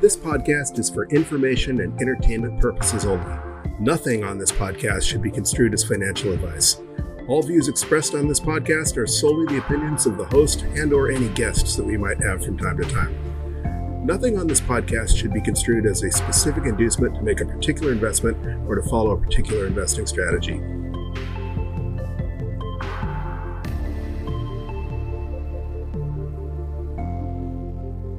This podcast is for information and entertainment purposes only. Nothing on this podcast should be construed as financial advice. All views expressed on this podcast are solely the opinions of the host and or any guests that we might have from time to time. Nothing on this podcast should be construed as a specific inducement to make a particular investment or to follow a particular investing strategy.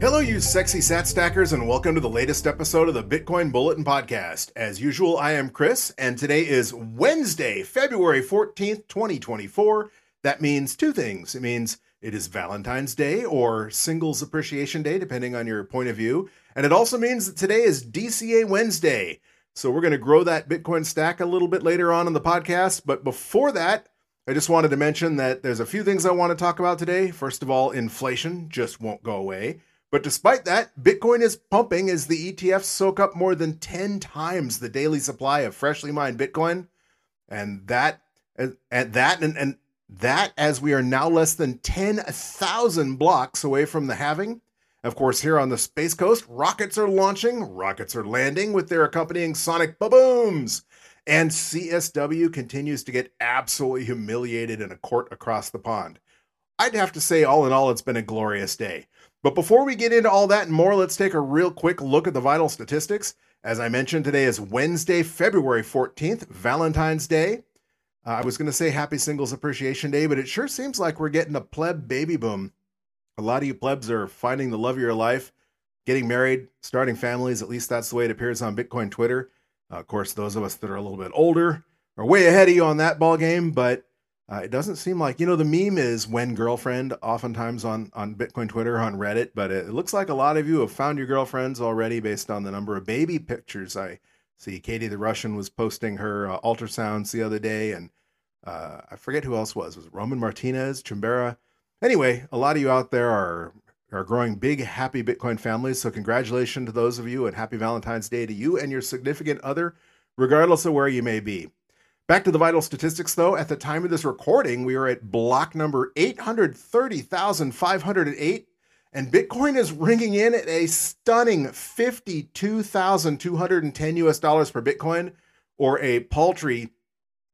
Hello, you sexy sat stackers, and welcome to the latest episode of the Bitcoin Bulletin Podcast. As usual, I am Chris, and today is Wednesday, February 14th, 2024. That means two things. It means it is Valentine's Day or Singles Appreciation Day, depending on your point of view. And it also means that today is DCA Wednesday. So we're going to grow that Bitcoin stack a little bit later on in the podcast. But before that, I just wanted to mention that there's a few things I want to talk about today. First of all, inflation just won't go away. But despite that, Bitcoin is pumping as the ETFs soak up more than 10 times the daily supply of freshly mined Bitcoin. And that and, that and, and that as we are now less than 10,000 blocks away from the halving. Of course, here on the Space Coast, rockets are launching, rockets are landing with their accompanying sonic booms. And CSW continues to get absolutely humiliated in a court across the pond. I'd have to say, all in all, it's been a glorious day. But before we get into all that and more, let's take a real quick look at the vital statistics. As I mentioned, today is Wednesday, February 14th, Valentine's Day. Uh, I was going to say Happy Singles Appreciation Day, but it sure seems like we're getting a pleb baby boom. A lot of you plebs are finding the love of your life, getting married, starting families. At least that's the way it appears on Bitcoin Twitter. Uh, of course, those of us that are a little bit older are way ahead of you on that ball game, but uh, it doesn't seem like you know the meme is when girlfriend oftentimes on on Bitcoin Twitter on Reddit, but it, it looks like a lot of you have found your girlfriends already based on the number of baby pictures I see. Katie the Russian was posting her uh, ultrasounds the other day, and uh, I forget who else was. Was Roman Martinez, Chimbera? Anyway, a lot of you out there are are growing big, happy Bitcoin families. So congratulations to those of you, and happy Valentine's Day to you and your significant other, regardless of where you may be. Back to the vital statistics, though. At the time of this recording, we are at block number 830,508, and Bitcoin is ringing in at a stunning 52,210 US dollars per Bitcoin, or a paltry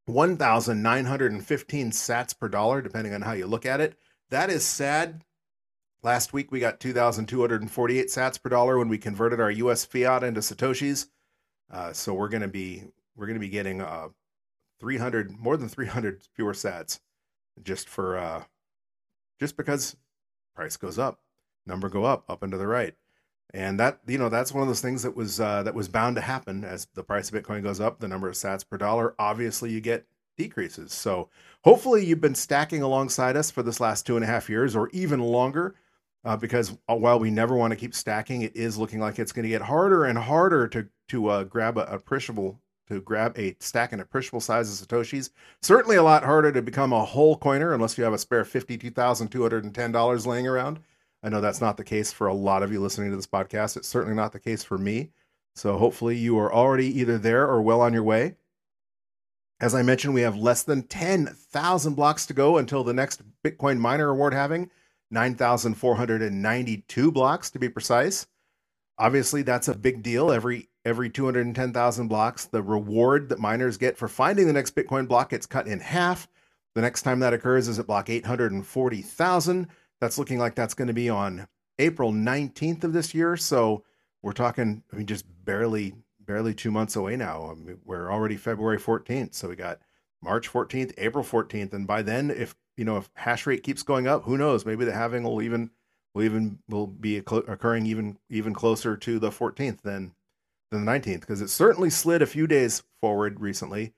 1,915 sats per dollar, depending on how you look at it. That is sad. Last week we got 2,248 sats per dollar when we converted our US fiat into satoshis. Uh, so we're going to be we're going to be getting uh, 300 more than 300 fewer sats just for uh just because price goes up number go up up and to the right. And that you know that's one of those things that was uh, that was bound to happen. As the price of bitcoin goes up the number of sats per dollar obviously you get decreases. So hopefully you've been stacking alongside us for this last two and a half years or even longer uh, because uh, while we never want to keep stacking it is looking like it's going to get harder and harder to to uh, grab a appreciable to grab a stack in appreciable size of Satoshis. Certainly a lot harder to become a whole coiner unless you have a spare $52,210 laying around. I know that's not the case for a lot of you listening to this podcast. It's certainly not the case for me. So hopefully you are already either there or well on your way. As I mentioned, we have less than 10,000 blocks to go until the next Bitcoin miner award halving 9,492 blocks to be precise. Obviously, that's a big deal. Every every 210,000 blocks, the reward that miners get for finding the next Bitcoin block gets cut in half. The next time that occurs is at block 840,000. That's looking like that's going to be on April 19th of this year. So we're talking, I mean, just barely, barely two months away now. I mean, we're already February 14th. So we got March 14th, April 14th. And by then, if, you know, if hash rate keeps going up, who knows? Maybe the halving will even, will even, will be occurring even, even closer to the 14th than than the 19th because it certainly slid a few days forward recently.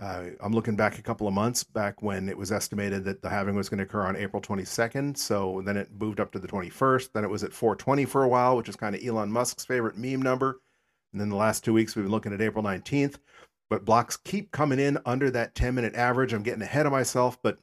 Uh, I'm looking back a couple of months back when it was estimated that the halving was going to occur on April 22nd. So then it moved up to the 21st. Then it was at 420 for a while, which is kind of Elon Musk's favorite meme number. And then the last two weeks, we've been looking at April 19th. But blocks keep coming in under that 10 minute average. I'm getting ahead of myself. But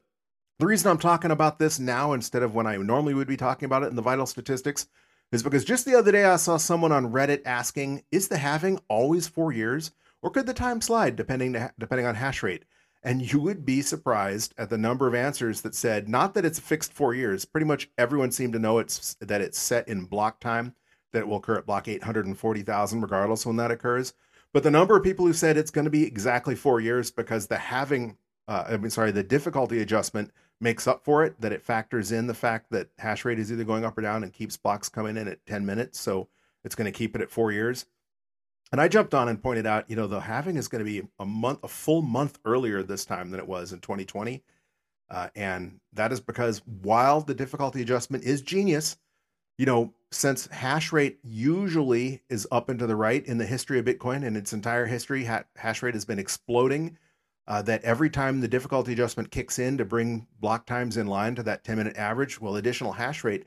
the reason I'm talking about this now instead of when I normally would be talking about it in the vital statistics is because just the other day I saw someone on Reddit asking, "Is the halving always four years, or could the time slide depending to, depending on hash rate?" And you would be surprised at the number of answers that said not that it's fixed four years. Pretty much everyone seemed to know it's that it's set in block time. that it will occur at block 840,000 regardless when that occurs. But the number of people who said it's going to be exactly four years because the halving, uh, I mean, sorry, the difficulty adjustment makes up for it, that it factors in the fact that hash rate is either going up or down and keeps blocks coming in at 10 minutes. So it's going to keep it at four years. And I jumped on and pointed out, you know, the halving is going to be a month, a full month earlier this time than it was in 2020. Uh, and that is because while the difficulty adjustment is genius, you know, since hash rate usually is up and to the right in the history of Bitcoin in its entire history, ha- hash rate has been exploding. Uh, that every time the difficulty adjustment kicks in to bring block times in line to that 10 minute average, well, additional hash rate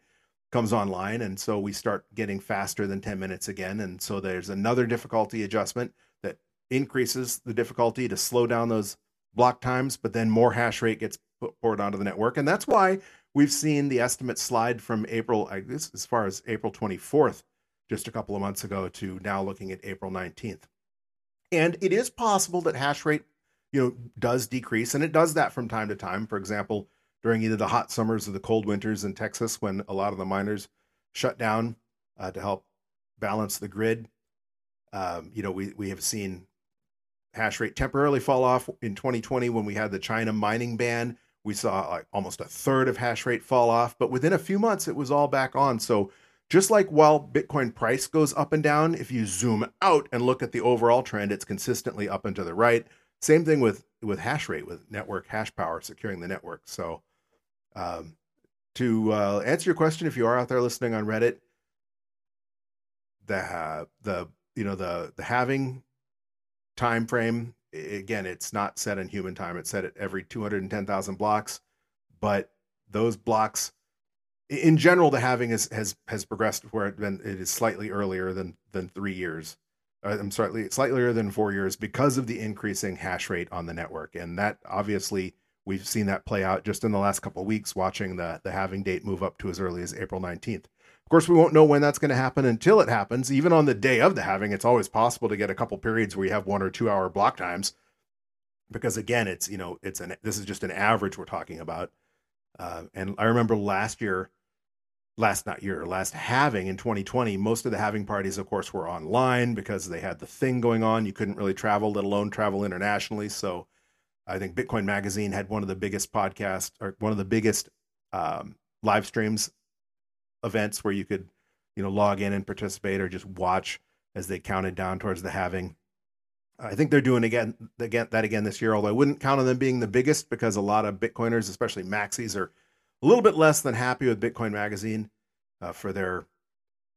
comes online. And so we start getting faster than 10 minutes again. And so there's another difficulty adjustment that increases the difficulty to slow down those block times, but then more hash rate gets poured onto the network. And that's why we've seen the estimate slide from April, I guess, as far as April 24th, just a couple of months ago, to now looking at April 19th. And it is possible that hash rate, you know, does decrease, and it does that from time to time. For example, during either the hot summers or the cold winters in Texas, when a lot of the miners shut down uh, to help balance the grid. Um, you know, we we have seen hash rate temporarily fall off in 2020 when we had the China mining ban. We saw like almost a third of hash rate fall off, but within a few months it was all back on. So just like while Bitcoin price goes up and down, if you zoom out and look at the overall trend, it's consistently up and to the right. Same thing with with hash rate, with network hash power securing the network. So um, to uh, answer your question, if you are out there listening on Reddit, the uh, the you know the the halving time frame again, it's not set in human time; it's set at every two hundred and ten thousand blocks. But those blocks, in general, the halving is, has has progressed where it, been, it is slightly earlier than than three years. Uh, I'm sorry, slightly earlier than four years because of the increasing hash rate on the network, and that obviously We've seen that play out just in the last couple weeks, watching the the halving date move up to as early as April 19th. Of course, we won't know when that's going to happen until it happens. Even on the day of the halving, it's always possible to get a couple periods where you have one or two hour block times, because again, it's you know it's an this is just an average we're talking about. Uh, and I remember last year, last not year, last halving in 2020, most of the halving parties, of course, were online because they had the thing going on. You couldn't really travel, let alone travel internationally. So I think Bitcoin Magazine had one of the biggest podcasts or one of the biggest um, live streams events where you could, you know, log in and participate or just watch as they counted down towards the halving. I think they're doing again, again that again this year. Although I wouldn't count on them being the biggest because a lot of Bitcoiners, especially maxis, are a little bit less than happy with Bitcoin Magazine uh, for their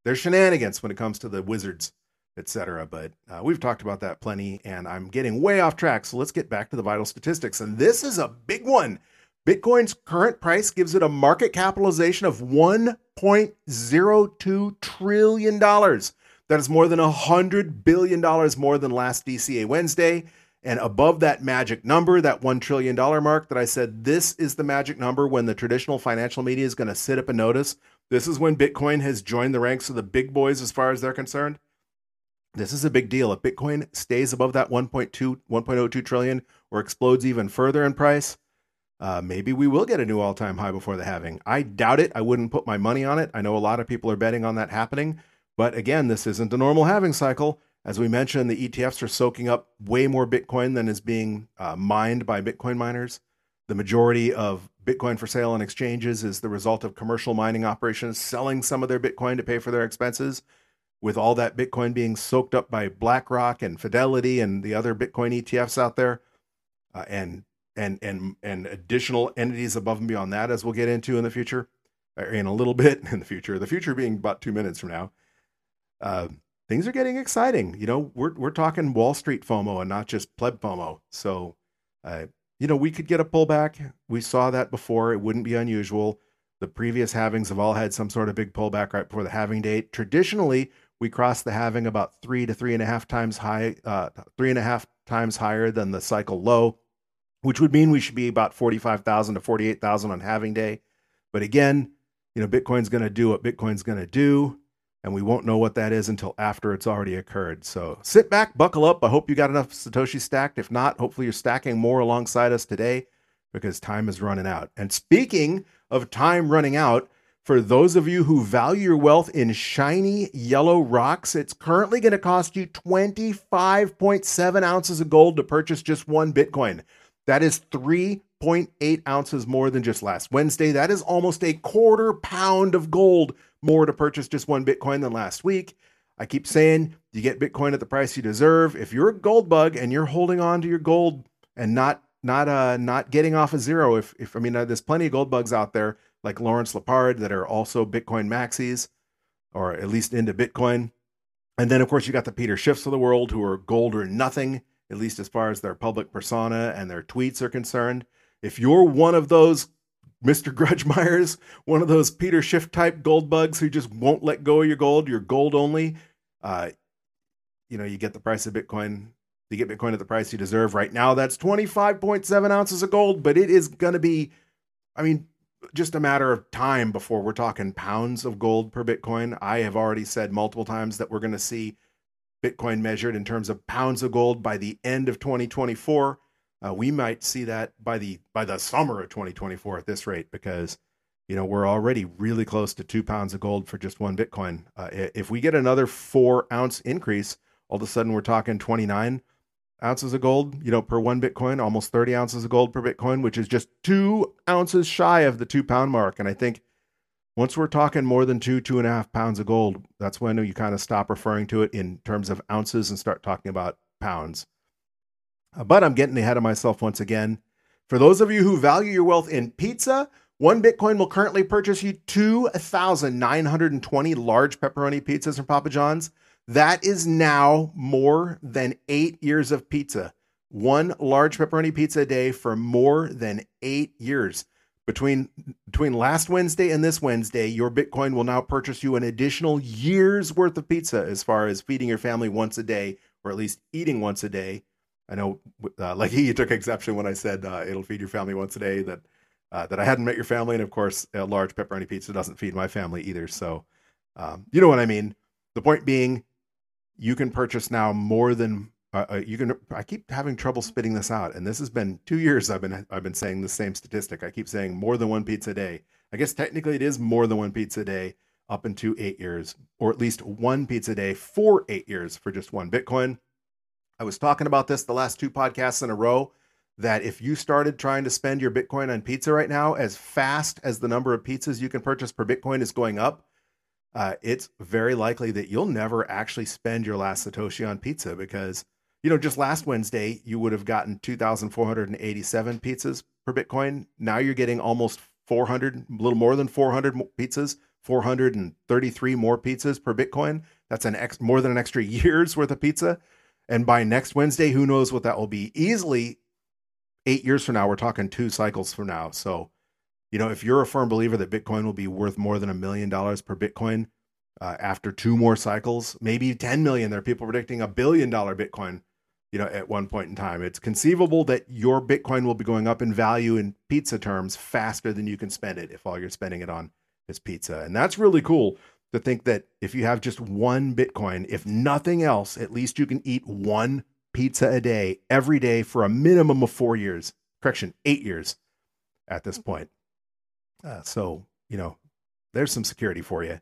their shenanigans when it comes to the wizards etc. But uh, we've talked about that plenty, and I'm getting way off track. So let's get back to the vital statistics. And this is a big one. Bitcoin's current price gives it a market capitalization of $1.02 trillion. That is more than $100 billion more than last DCA Wednesday. And above that magic number, that $1 trillion mark that I said, this is the magic number when the traditional financial media is going to sit up and notice. This is when Bitcoin has joined the ranks of the big boys as far as they're concerned. This is a big deal. If Bitcoin stays above that 1.2, 1.02 trillion or explodes even further in price, uh, maybe we will get a new all time high before the halving. I doubt it. I wouldn't put my money on it. I know a lot of people are betting on that happening. But again, this isn't a normal halving cycle. As we mentioned, the ETFs are soaking up way more Bitcoin than is being uh, mined by Bitcoin miners. The majority of Bitcoin for sale on exchanges is the result of commercial mining operations selling some of their Bitcoin to pay for their expenses with all that Bitcoin being soaked up by BlackRock and Fidelity and the other Bitcoin ETFs out there, uh, and and and and additional entities above and beyond that, as we'll get into in the future, in a little bit in the future. The future being about two minutes from now. Uh, things are getting exciting. You know, we're we're talking Wall Street FOMO and not just pleb FOMO. So, uh, you know, we could get a pullback. We saw that before. It wouldn't be unusual. The previous halvings have all had some sort of big pullback right before the halving date. Traditionally, we cross the halving about three to three and a half times high, uh, three and a half times higher than the cycle low, which would mean we should be about 45,000 to 48,000 on halving day. But again, you know, Bitcoin's going to do what Bitcoin's going to do, and we won't know what that is until after it's already occurred. So sit back, buckle up. I hope you got enough Satoshi stacked. If not, hopefully you're stacking more alongside us today because time is running out. And speaking of time running out, For those of you who value your wealth in shiny yellow rocks, it's currently going to cost you 25.7 ounces of gold to purchase just one Bitcoin. That is 3.8 ounces more than just last Wednesday. That is almost a quarter pound of gold more to purchase just one Bitcoin than last week. I keep saying you get Bitcoin at the price you deserve. If you're a gold bug and you're holding on to your gold and not not uh not getting off a zero, if if I mean uh, there's plenty of gold bugs out there like Lawrence Lepard that are also Bitcoin maxis, or at least into Bitcoin. And then, of course, you got the Peter Schiffs of the world who are gold or nothing, at least as far as their public persona and their tweets are concerned. If you're one of those Mr. Grudge Myers, one of those Peter Schiff type gold bugs who just won't let go of your gold, you're gold only, uh, you know, you get the price of Bitcoin. You get Bitcoin at the price you deserve. Right now, that's 25.7 ounces of gold, but it is going to be, I mean, just a matter of time before we're talking pounds of gold per Bitcoin. I have already said multiple times that we're going to see Bitcoin measured in terms of pounds of gold by the end of 2024. Uh, we might see that by the by the summer of 2024 at this rate because you know we're already really close to two pounds of gold for just one Bitcoin. Uh, if we get another four ounce increase, all of a sudden we're talking 29 ounces of gold, you know, per one Bitcoin, almost 30 ounces of gold per Bitcoin, which is just two ounces shy of the two pound mark. And I think once we're talking more than two, two and a half pounds of gold, that's when you kind of stop referring to it in terms of ounces and start talking about pounds. Uh, but I'm getting ahead of myself once again. For those of you who value your wealth in pizza, one Bitcoin will currently purchase you 2,920 large pepperoni pizzas from Papa John's. That is now more than eight years of pizza. One large pepperoni pizza a day for more than eight years. Between between last Wednesday and this Wednesday, your Bitcoin will now purchase you an additional year's worth of pizza as far as feeding your family once a day, or at least eating once a day. I know, uh, like you took exception when I said uh, it'll feed your family once a day. That uh, that I hadn't met your family, and of course, a large pepperoni pizza doesn't feed my family either. So, um, you know what I mean. The point being, you can purchase now more than uh, uh, you can. I keep having trouble spitting this out, and this has been two years. I've been I've been saying the same statistic. I keep saying more than one pizza a day. I guess technically it is more than one pizza a day up into eight years, or at least one pizza a day for eight years for just one Bitcoin. I was talking about this the last two podcasts in a row that if you started trying to spend your Bitcoin on pizza right now, as fast as the number of pizzas you can purchase per Bitcoin is going up, uh, it's very likely that you'll never actually spend your last Satoshi on pizza because, you know, just last Wednesday, you would have gotten 2,487 pizzas per Bitcoin. Now you're getting almost 400, a little more than 400 pizzas, 433 more pizzas per Bitcoin. That's an ex, more than an extra year's worth of pizza. And by next Wednesday, who knows what that will be? Easily eight years from now, we're talking two cycles from now. So, you know, if you're a firm believer that Bitcoin will be worth more than a million dollars per Bitcoin uh, after two more cycles, maybe 10 million, there are people predicting a billion dollar Bitcoin, you know, at one point in time. It's conceivable that your Bitcoin will be going up in value in pizza terms faster than you can spend it if all you're spending it on is pizza. And that's really cool to think that if you have just one Bitcoin, if nothing else, at least you can eat one pizza a day every day for a minimum of four years. Correction, eight years at this point. Uh, so, you know, there's some security for you.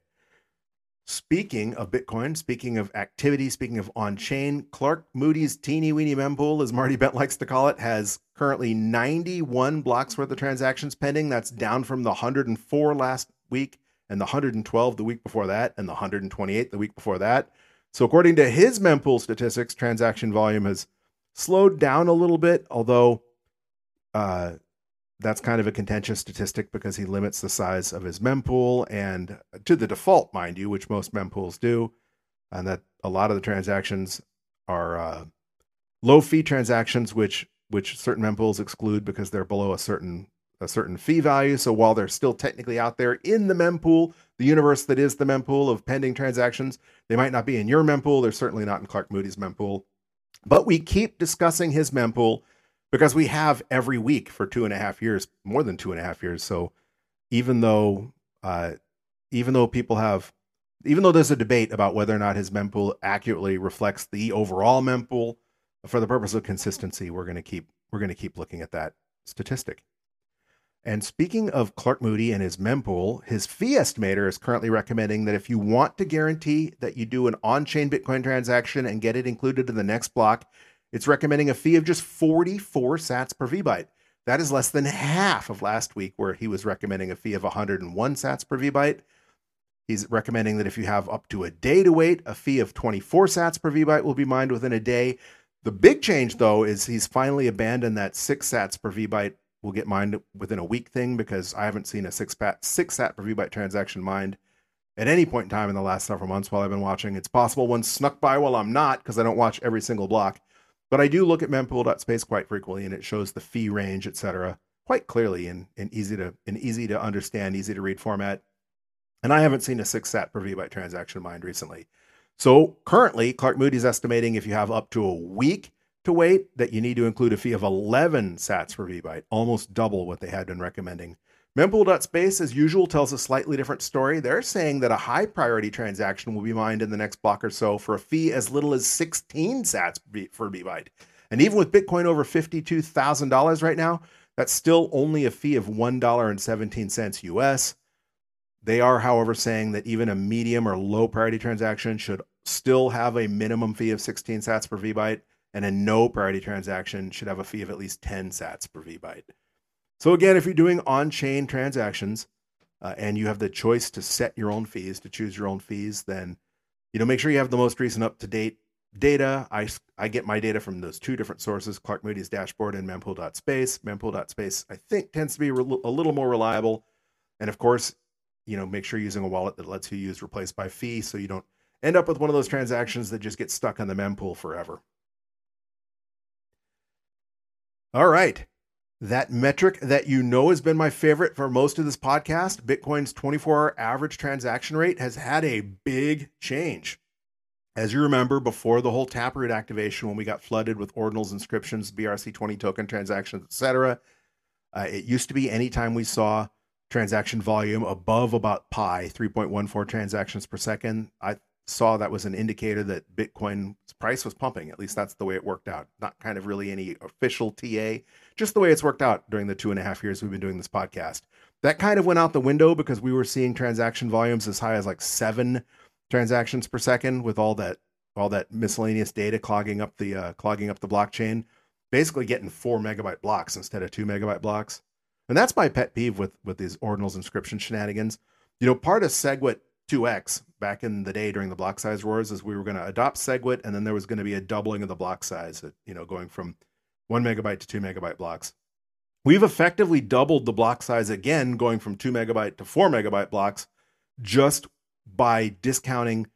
Speaking of Bitcoin, speaking of activity, speaking of on chain, Clark Moody's teeny weeny mempool, as Marty Bent likes to call it, has currently 91 blocks worth of transactions pending. That's down from the 104 last week and the 112 the week before that and the 128 the week before that. So, according to his mempool statistics, transaction volume has slowed down a little bit, although uh, that's kind of a contentious statistic because he limits the size of his mempool and to the default, mind you, which most mempools do, and that a lot of the transactions are uh, low fee transactions, which which certain mempools exclude because they're below a certain a certain fee value. So while they're still technically out there in the mempool, the universe that is the mempool of pending transactions, they might not be in your mempool. They're certainly not in Clark Moody's mempool. But we keep discussing his mempool because we have every week for two and a half years, more than two and a half years. So even though, uh, even though people have, even though there's a debate about whether or not his mempool accurately reflects the overall mempool, for the purpose of consistency, we're going to keep we're going to keep looking at that statistic. And speaking of Clark Moody and his mempool, his fee estimator is currently recommending that if you want to guarantee that you do an on chain Bitcoin transaction and get it included in the next block, it's recommending a fee of just 44 sats per VByte. That is less than half of last week, where he was recommending a fee of 101 sats per VByte. He's recommending that if you have up to a day to wait, a fee of 24 sats per VByte will be mined within a day. The big change, though, is he's finally abandoned that six sats per VByte will get mined within a week thing because I haven't seen a six, pat, six sat per VByte transaction mined at any point in time in the last several months while I've been watching. It's possible one snuck by while I'm not because I don't watch every single block. But I do look at mempool.space quite frequently, and it shows the fee range, etc., quite clearly in, in easy to in easy to understand, easy to read format. And I haven't seen a six sat per VByte transaction mined recently. So currently, Clark Moody's estimating if you have up to a week to wait, that you need to include a fee of 11 sats per VByte, almost double what they had been recommending. Mempool.space, as usual, tells a slightly different story. They're saying that a high priority transaction will be mined in the next block or so for a fee as little as 16 sats for VByte. And even with Bitcoin over $52,000 right now, that's still only a fee of $1.17 US. They are, however, saying that even a medium or low priority transaction should still have a minimum fee of 16 sats per VByte, and a no priority transaction should have a fee of at least 10 sats per VByte. So again, if you're doing on-chain transactions uh, and you have the choice to set your own fees, to choose your own fees, then you know make sure you have the most recent up-to-date data. I, I get my data from those two different sources, Clark Moody's dashboard and mempool.space. Mempool.space, I think, tends to be re- a little more reliable. And of course, you know, make sure you're using a wallet that lets you use replace by fee so you don't end up with one of those transactions that just gets stuck on the mempool forever. All right that metric that you know has been my favorite for most of this podcast, Bitcoin's 24 hour average transaction rate, has had a big change. As you remember, before the whole Taproot activation, when we got flooded with ordinals, inscriptions, BRC20 token transactions, etc., uh, it used to be anytime we saw transaction volume above about pi, 3.14 transactions per second, I saw that was an indicator that Bitcoin's price was pumping. At least that's the way it worked out. Not kind of really any official TA, just the way it's worked out during the two and a half years we've been doing this podcast. That kind of went out the window because we were seeing transaction volumes as high as like seven transactions per second with all that all that miscellaneous data clogging up the uh, clogging up the blockchain, basically getting four megabyte blocks instead of two megabyte blocks. And that's my pet peeve with with these ordinals inscription shenanigans. You know, part of SegWit 2x back in the day during the block size wars is we were going to adopt SegWit and then there was going to be a doubling of the block size, you know, going from one megabyte to two megabyte blocks. We've effectively doubled the block size again, going from two megabyte to four megabyte blocks, just by discounting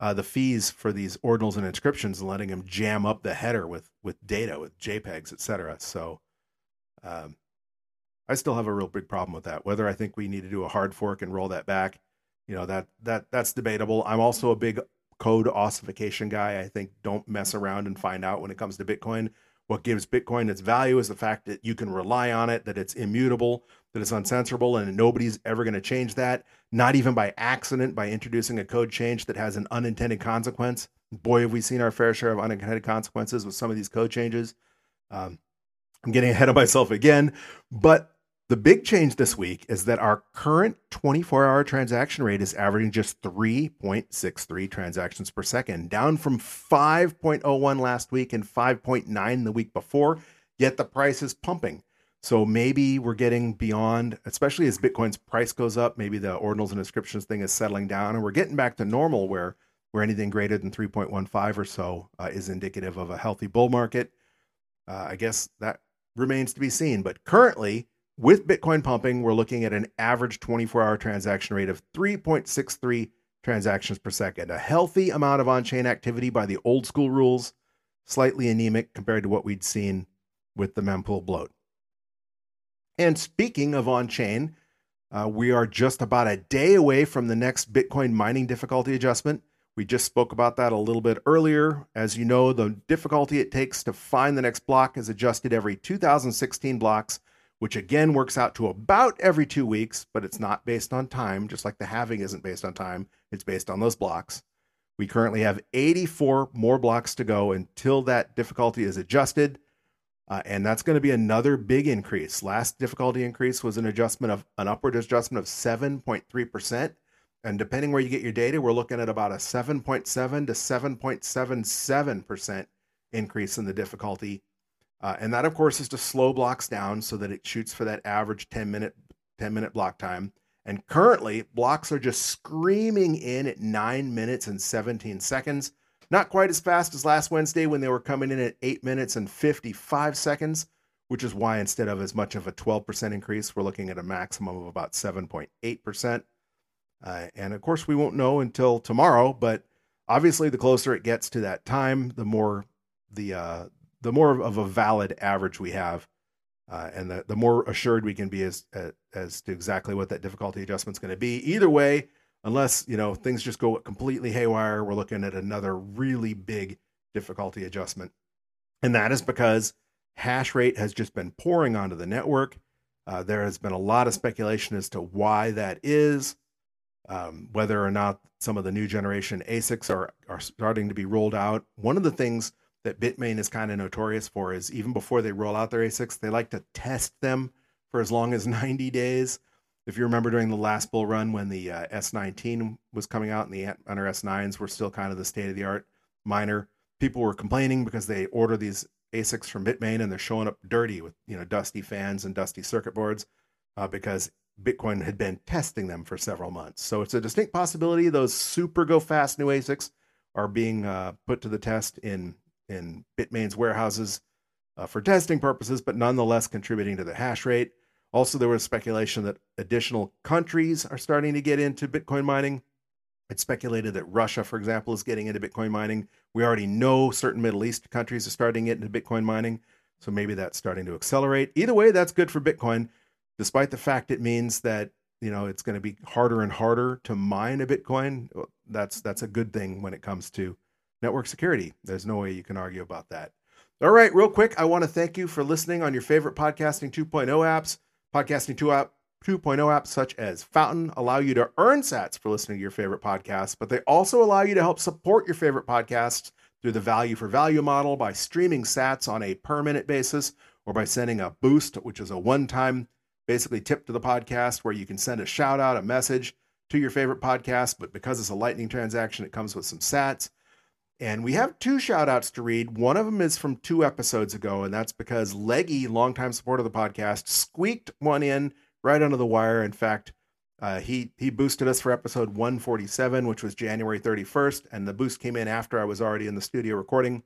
uh, the fees for these ordinals and inscriptions and letting them jam up the header with with data, with JPEGs, etc. So, um, I still have a real big problem with that. Whether I think we need to do a hard fork and roll that back, you know that that that's debatable. I'm also a big code ossification guy. I think don't mess around and find out when it comes to Bitcoin. What gives Bitcoin its value is the fact that you can rely on it, that it's immutable, that it's uncensorable, and nobody's ever going to change that, not even by accident, by introducing a code change that has an unintended consequence. Boy, have we seen our fair share of unintended consequences with some of these code changes. Um, I'm getting ahead of myself again, but the big change this week is that our current 24 hour transaction rate is averaging just 3.63 transactions per second, down from 5.01 last week and 5.9 the week before, yet the price is pumping. So maybe we're getting beyond, especially as Bitcoin's price goes up, maybe the ordinals and inscriptions thing is settling down, and we're getting back to normal where where anything greater than 3.15 or so uh, is indicative of a healthy bull market. Uh, I guess that remains to be seen. But currently, with Bitcoin pumping, we're looking at an average 24 hour transaction rate of 3.63 transactions per second, a healthy amount of on chain activity by the old school rules, slightly anemic compared to what we'd seen with the mempool bloat. And speaking of on chain, uh, we are just about a day away from the next Bitcoin mining difficulty adjustment. We just spoke about that a little bit earlier. As you know, the difficulty it takes to find the next block is adjusted every 2016 blocks which again works out to about every two weeks, but it's not based on time, just like the halving isn't based on time. It's based on those blocks. We currently have 84 more blocks to go until that difficulty is adjusted. Uh, and that's going to be another big increase. Last difficulty increase was an adjustment of an upward adjustment of 7.3%. And depending where you get your data, we're looking at about a 7.7 to 7.77% increase in the difficulty. Uh, and that, of course, is to slow blocks down so that it shoots for that average 10 minute 10 minute block time. And currently, blocks are just screaming in at 9 minutes and 17 seconds. Not quite as fast as last Wednesday when they were coming in at 8 minutes and 55 seconds, which is why instead of as much of a 12% increase, we're looking at a maximum of about 7.8%. Uh, and of course, we won't know until tomorrow, but obviously, the closer it gets to that time, the more the uh, the more of a valid average we have, uh, and the, the more assured we can be as as to exactly what that difficulty adjustment is going to be. Either way, unless you know things just go completely haywire, we're looking at another really big difficulty adjustment, and that is because hash rate has just been pouring onto the network. Uh, there has been a lot of speculation as to why that is, um, whether or not some of the new generation ASICs are are starting to be rolled out. One of the things that Bitmain is kind of notorious for is even before they roll out their ASICs, they like to test them for as long as 90 days. If you remember during the last bull run when the uh, S19 was coming out and the Antminer S9s were still kind of the state of the art miner, people were complaining because they order these ASICs from Bitmain and they're showing up dirty with you know dusty fans and dusty circuit boards uh, because Bitcoin had been testing them for several months. So it's a distinct possibility those super go fast new ASICs are being uh, put to the test in in Bitmain's warehouses uh, for testing purposes, but nonetheless contributing to the hash rate. Also, there was speculation that additional countries are starting to get into Bitcoin mining. It's speculated that Russia, for example, is getting into Bitcoin mining. We already know certain Middle East countries are starting into Bitcoin mining, so maybe that's starting to accelerate. Either way, that's good for Bitcoin, despite the fact it means that you know it's going to be harder and harder to mine a Bitcoin. That's that's a good thing when it comes to network security. There's no way you can argue about that. All right, real quick, I want to thank you for listening on your favorite podcasting 2.0 apps. Podcasting 2 app 2.0 apps such as Fountain allow you to earn sats for listening to your favorite podcasts, but they also allow you to help support your favorite podcasts through the value for value model by streaming sats on a per minute basis or by sending a boost, which is a one time basically tip to the podcast where you can send a shout out, a message to your favorite podcast. But because it's a lightning transaction, it comes with some sats. And we have two shout outs to read. One of them is from two episodes ago, and that's because Leggy, longtime supporter of the podcast, squeaked one in right under the wire. In fact, uh, he he boosted us for episode 147, which was January 31st, and the boost came in after I was already in the studio recording.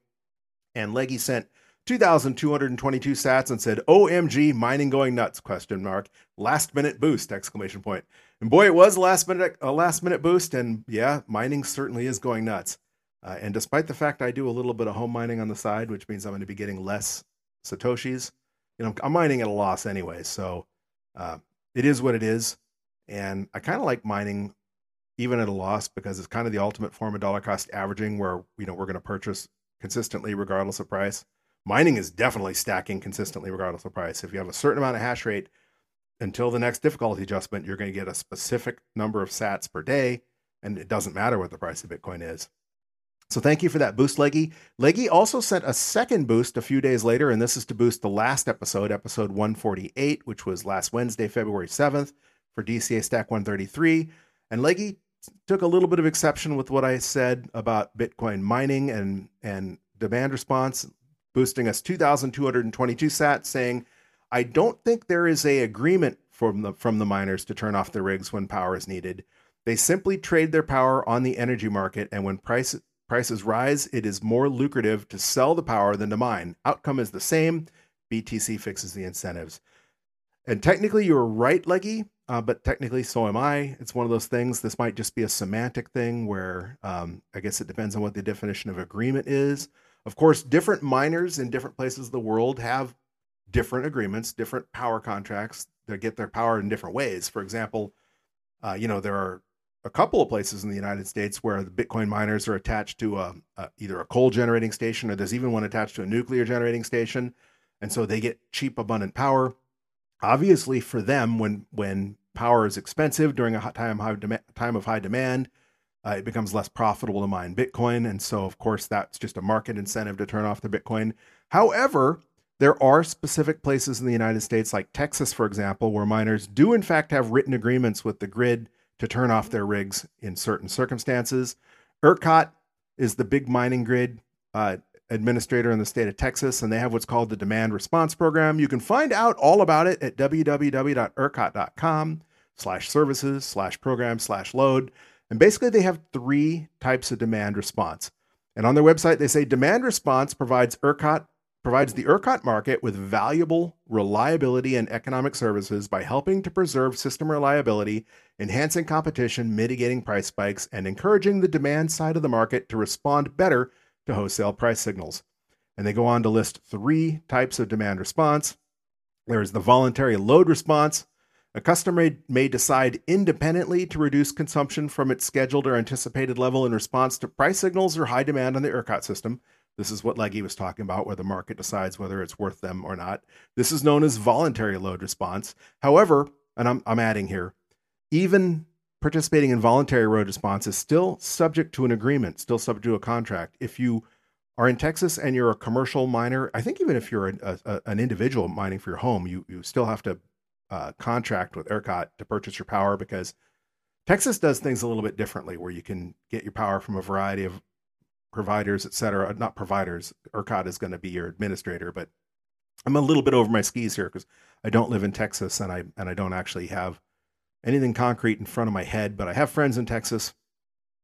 And Leggy sent 2,222 sats and said, "OMG, mining going nuts?" Question mark. Last minute boost! Exclamation point. And boy, it was a last minute a last minute boost, and yeah, mining certainly is going nuts. Uh, and despite the fact I do a little bit of home mining on the side, which means I'm going to be getting less satoshis, you know, I'm mining at a loss anyway. So uh, it is what it is, and I kind of like mining even at a loss because it's kind of the ultimate form of dollar cost averaging, where you know we're going to purchase consistently regardless of price. Mining is definitely stacking consistently regardless of price. If you have a certain amount of hash rate until the next difficulty adjustment, you're going to get a specific number of sats per day, and it doesn't matter what the price of Bitcoin is. So thank you for that boost, Leggy. Leggy also sent a second boost a few days later, and this is to boost the last episode, episode 148, which was last Wednesday, February 7th, for DCA Stack 133. And Leggy took a little bit of exception with what I said about Bitcoin mining and and demand response, boosting us 2,222 sats, saying, "I don't think there is a agreement from the from the miners to turn off the rigs when power is needed." They simply trade their power on the energy market, and when price Prices rise, it is more lucrative to sell the power than to mine. Outcome is the same. BTC fixes the incentives. And technically, you're right, Leggy, uh, but technically, so am I. It's one of those things. This might just be a semantic thing where um, I guess it depends on what the definition of agreement is. Of course, different miners in different places of the world have different agreements, different power contracts. They get their power in different ways. For example, uh, you know, there are a couple of places in the United States where the Bitcoin miners are attached to a, a, either a coal generating station or there's even one attached to a nuclear generating station, and so they get cheap, abundant power. Obviously, for them, when when power is expensive during a time high time of high demand, uh, it becomes less profitable to mine Bitcoin, and so of course that's just a market incentive to turn off the Bitcoin. However, There are specific places in the United States, like Texas, for example, where miners do in fact have written agreements with the grid to turn off their rigs in certain circumstances. ERCOT is the big mining grid uh, administrator in the state of Texas, and they have what's called the Demand Response Program. You can find out all about it at www.ercot.com slash services slash program slash load. And basically, they have three types of demand response. And on their website, they say demand response provides ERCOT provides the ERCOT market with valuable reliability and economic services by helping to preserve system reliability, enhancing competition, mitigating price spikes, and encouraging the demand side of the market to respond better to wholesale price signals. And they go on to list three types of demand response. There is the voluntary load response. A customer may decide independently to reduce consumption from its scheduled or anticipated level in response to price signals or high demand on the ERCOT system. This is what Leggy was talking about, where the market decides whether it's worth them or not. This is known as voluntary load response. However, and I'm, I'm adding here, even participating in voluntary load response is still subject to an agreement, still subject to a contract. If you are in Texas and you're a commercial miner, I think even if you're a, a, an individual mining for your home, you you still have to uh, contract with ERCOT to purchase your power because Texas does things a little bit differently, where you can get your power from a variety of providers, et cetera. Not providers. ERCOT is going to be your administrator, but I'm a little bit over my skis here because I don't live in Texas and I and I don't actually have anything concrete in front of my head, but I have friends in Texas.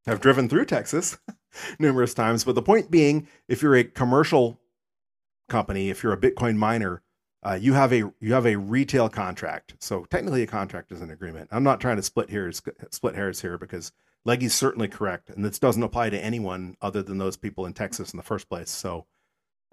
I've driven through Texas numerous times. But the point being, if you're a commercial company, if you're a Bitcoin miner, uh, you have a you have a retail contract. So technically, a contract is an agreement. I'm not trying to split hairs split hairs here because Leggy's certainly correct, and this doesn't apply to anyone other than those people in Texas in the first place. So,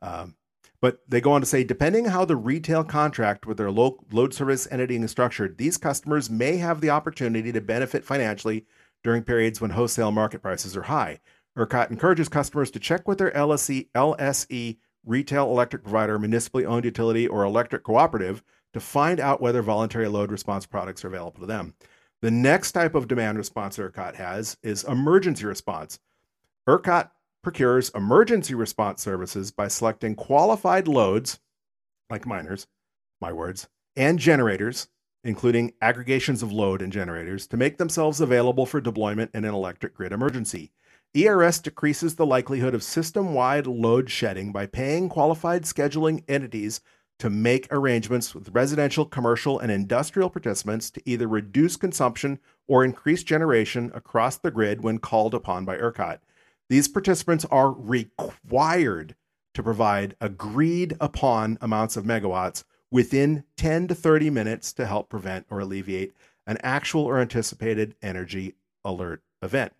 um, but they go on to say, depending how the retail contract with their load service entity is structured, these customers may have the opportunity to benefit financially during periods when wholesale market prices are high. ERCOT encourages customers to check with their LSE, LSE retail electric provider, municipally owned utility, or electric cooperative to find out whether voluntary load response products are available to them. The next type of demand response ERCOT has is emergency response. ERCOT procures emergency response services by selecting qualified loads, like miners, my words, and generators, including aggregations of load and generators, to make themselves available for deployment in an electric grid emergency. ERS decreases the likelihood of system wide load shedding by paying qualified scheduling entities to make arrangements with residential, commercial, and industrial participants to either reduce consumption or increase generation across the grid when called upon by ERCOT. These participants are required to provide agreed upon amounts of megawatts within 10 to 30 minutes to help prevent or alleviate an actual or anticipated energy alert event.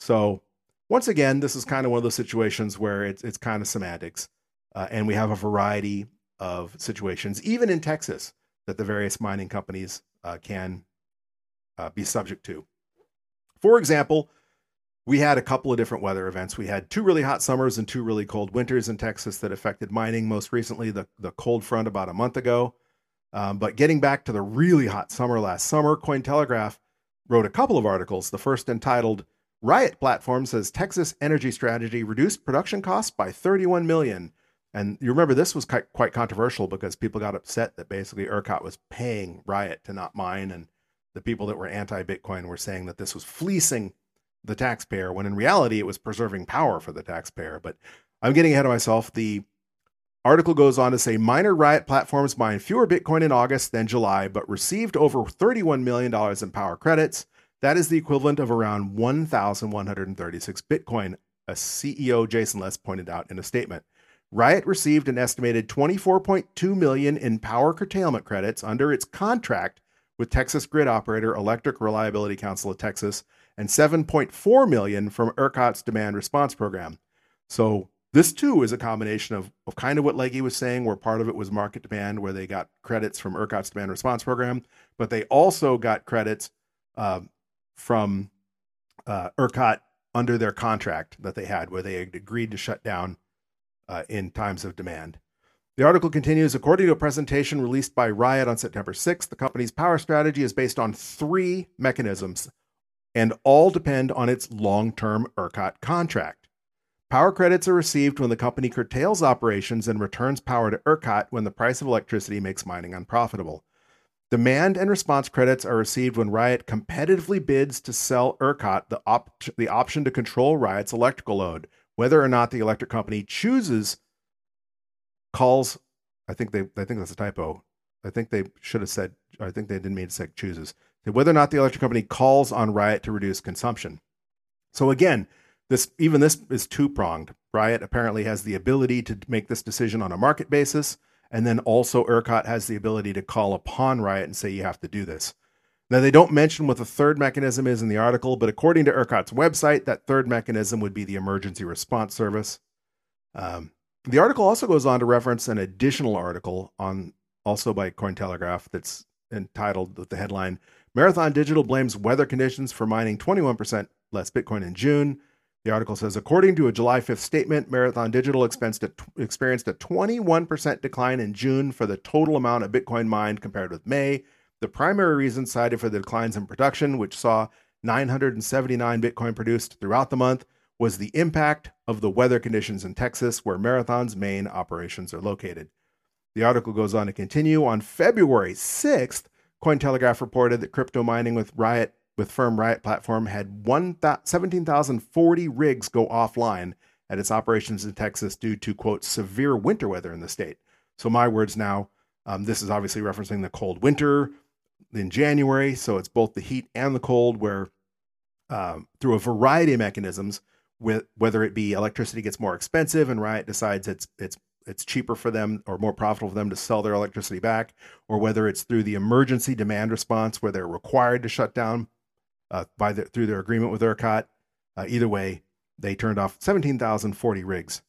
So, once again, this is kind of one of those situations where it's, it's kind of semantics. Uh, and we have a variety of situations, even in Texas, that the various mining companies uh, can uh, be subject to. For example, we had a couple of different weather events. We had two really hot summers and two really cold winters in Texas that affected mining. Most recently, the, the cold front about a month ago. Um, but getting back to the really hot summer last summer, Cointelegraph wrote a couple of articles. The first entitled "Riot Platform says Texas Energy Strategy reduced production costs by 31 million." And you remember this was quite, controversial because people got upset that basically ERCOT was paying Riot to not mine, and the people that were anti-Bitcoin were saying that this was fleecing the taxpayer when in reality it was preserving power for the taxpayer. But I'm getting ahead of myself. The article goes on to say miner riot platforms mined fewer Bitcoin in August than July, but received over $31 million in power credits. That is the equivalent of around 1,136 Bitcoin, a CEO Jason Les pointed out in a statement. Riot received an estimated 24.2 million in power curtailment credits under its contract with Texas grid operator Electric Reliability Council of Texas and 7.4 million from ERCOT's demand response program. So this too is a combination of, of kind of what Leggy was saying, where part of it was market demand, where they got credits from ERCOT's demand response program, but they also got credits uh, from uh, ERCOT under their contract that they had, where they agreed to shut down uh, in times of demand. The article continues According to a presentation released by Riot on September 6th, the company's power strategy is based on three mechanisms and all depend on its long term ERCOT contract. Power credits are received when the company curtails operations and returns power to ERCOT when the price of electricity makes mining unprofitable. Demand and response credits are received when Riot competitively bids to sell ERCOT the, op- the option to control Riot's electrical load, whether or not the electric company chooses calls. I think they. I think that's a typo. I think they should have said. I think they didn't mean to say chooses. Whether or not the electric company calls on Riot to reduce consumption. So again, this even this is two pronged. Riot apparently has the ability to make this decision on a market basis, and then also ERCOT has the ability to call upon Riot and say you have to do this. Now they don't mention what the third mechanism is in the article, but according to ERCOT's website, that third mechanism would be the emergency response service. Um, the article also goes on to reference an additional article on also by Cointelegraph that's entitled with the headline Marathon Digital blames weather conditions for mining 21% less Bitcoin in June. The article says, according to a July 5th statement, Marathon Digital experienced a 21% decline in June for the total amount of Bitcoin mined compared with May. The primary reason cited for the declines in production, which saw 979 Bitcoin produced throughout the month, was the impact of the weather conditions in Texas, where Marathon's main operations are located. The article goes on to continue. On February 6th, Cointelegraph reported that crypto mining with Riot with firm Riot Platform had 17,040 rigs go offline at its operations in Texas due to, quote, severe winter weather in the state. So, my words now, um, this is obviously referencing the cold winter in January. So, it's both the heat and the cold, where um, through a variety of mechanisms, with, whether it be electricity gets more expensive and Riot decides it's it's it's cheaper for them or more profitable for them to sell their electricity back, or whether it's through the emergency demand response where they're required to shut down uh, by the, through their agreement with ERCOT. Uh, either way, they turned off 17,040 rigs.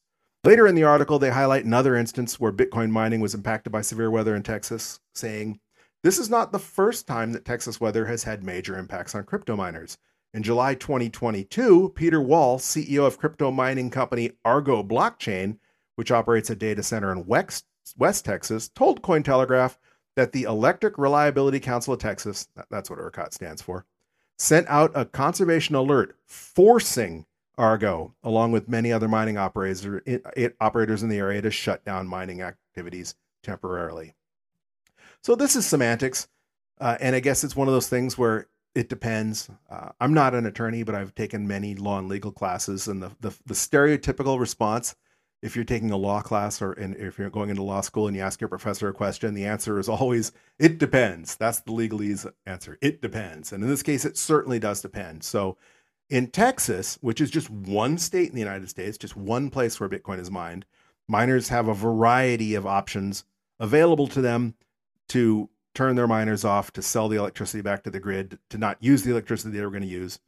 Later in the article, they highlight another instance where Bitcoin mining was impacted by severe weather in Texas, saying, This is not the first time that Texas weather has had major impacts on crypto miners. In July 2022, Peter Wall, CEO of crypto mining company Argo Blockchain, which operates a data center in West, West Texas, told Cointelegraph that the Electric Reliability Council of Texas, that's what ERCOT stands for, sent out a conservation alert forcing Argo, along with many other mining operators, operators in the area, to shut down mining activities temporarily. So this is semantics, uh, and I guess it's one of those things where it depends. Uh, I'm not an attorney, but I've taken many law and legal classes, and the, the, the stereotypical response if you're taking a law class or if you're going into law school and you ask your professor a question, the answer is always it depends. That's the legalese answer. It depends. And in this case, it certainly does depend. So in Texas, which is just one state in the United States, just one place where Bitcoin is mined, miners have a variety of options available to them to turn their miners off, to sell the electricity back to the grid, to not use the electricity they were going to use.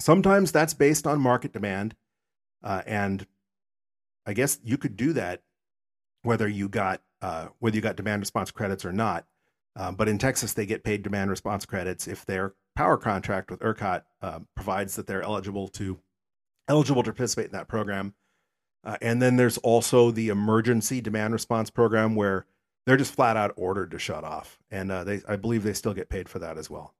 Sometimes that's based on market demand. Uh, and I guess you could do that whether you got uh, whether you got demand response credits or not. Uh, but in Texas, they get paid demand response credits if their power contract with ERCOT uh, provides that they're eligible to eligible to participate in that program. Uh, and then there's also the emergency demand response program where they're just flat out ordered to shut off, and uh, they I believe they still get paid for that as well.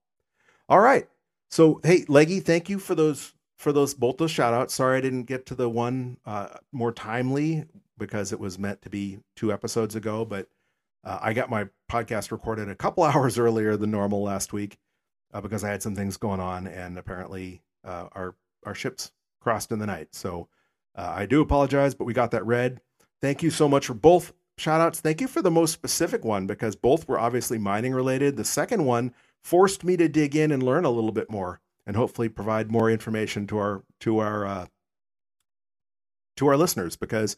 All right, so hey, Leggy, thank you for those for those both those shout outs. Sorry I didn't get to the one uh, more timely because it was meant to be two episodes ago, but uh, I got my podcast recorded a couple hours earlier than normal last week uh, because I had some things going on, and apparently uh, our our ships crossed in the night. So uh, I do apologize, but we got that read. Thank you so much for both shout outs. Thank you for the most specific one because both were obviously mining related. The second one forced me to dig in and learn a little bit more and hopefully provide more information to our to our uh, to our listeners because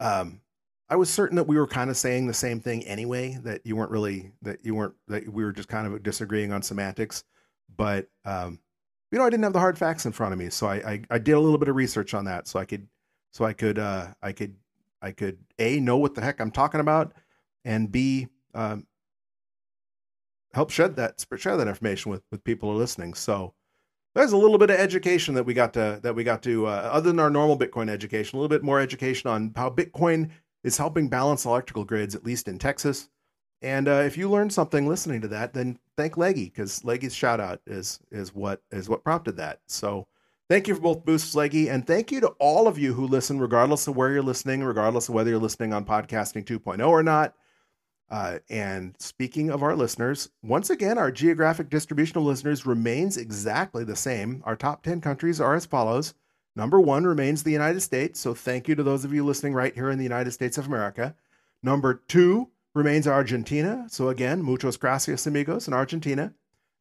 um, I was certain that we were kind of saying the same thing anyway. That you weren't really that you weren't that we were just kind of disagreeing on semantics, but um, you know I didn't have the hard facts in front of me, so I, I, I did a little bit of research on that so I could so I could uh, I could I could a know what the heck I'm talking about, and b um, help shed that share that information with with people who are listening. So there's a little bit of education that we got to that we got to uh, other than our normal Bitcoin education, a little bit more education on how Bitcoin is helping balance electrical grids, at least in Texas. And uh, if you learned something listening to that, then thank Leggy because Leggy's shout out is is what is what prompted that. So Thank you for both Boost Leggy, and thank you to all of you who listen, regardless of where you're listening, regardless of whether you're listening on Podcasting 2.0 or not. Uh, and speaking of our listeners, once again, our geographic distribution of listeners remains exactly the same. Our top 10 countries are as follows. Number one remains the United States. So thank you to those of you listening right here in the United States of America. Number two remains Argentina. So again, muchos gracias, amigos, in Argentina.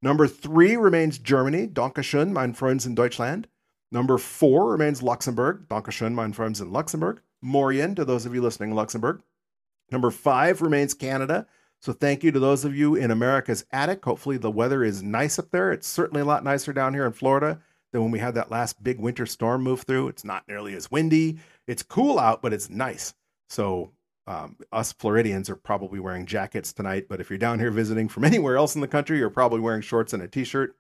Number three remains Germany. Dankeschön, mein Freunds in Deutschland. Number four remains Luxembourg. Dankeschön, mein Freunds in Luxembourg. Morien, to those of you listening in Luxembourg. Number five remains Canada. So thank you to those of you in America's attic. Hopefully the weather is nice up there. It's certainly a lot nicer down here in Florida than when we had that last big winter storm move through. It's not nearly as windy. It's cool out, but it's nice. So um, us Floridians are probably wearing jackets tonight. But if you're down here visiting from anywhere else in the country, you're probably wearing shorts and a t-shirt.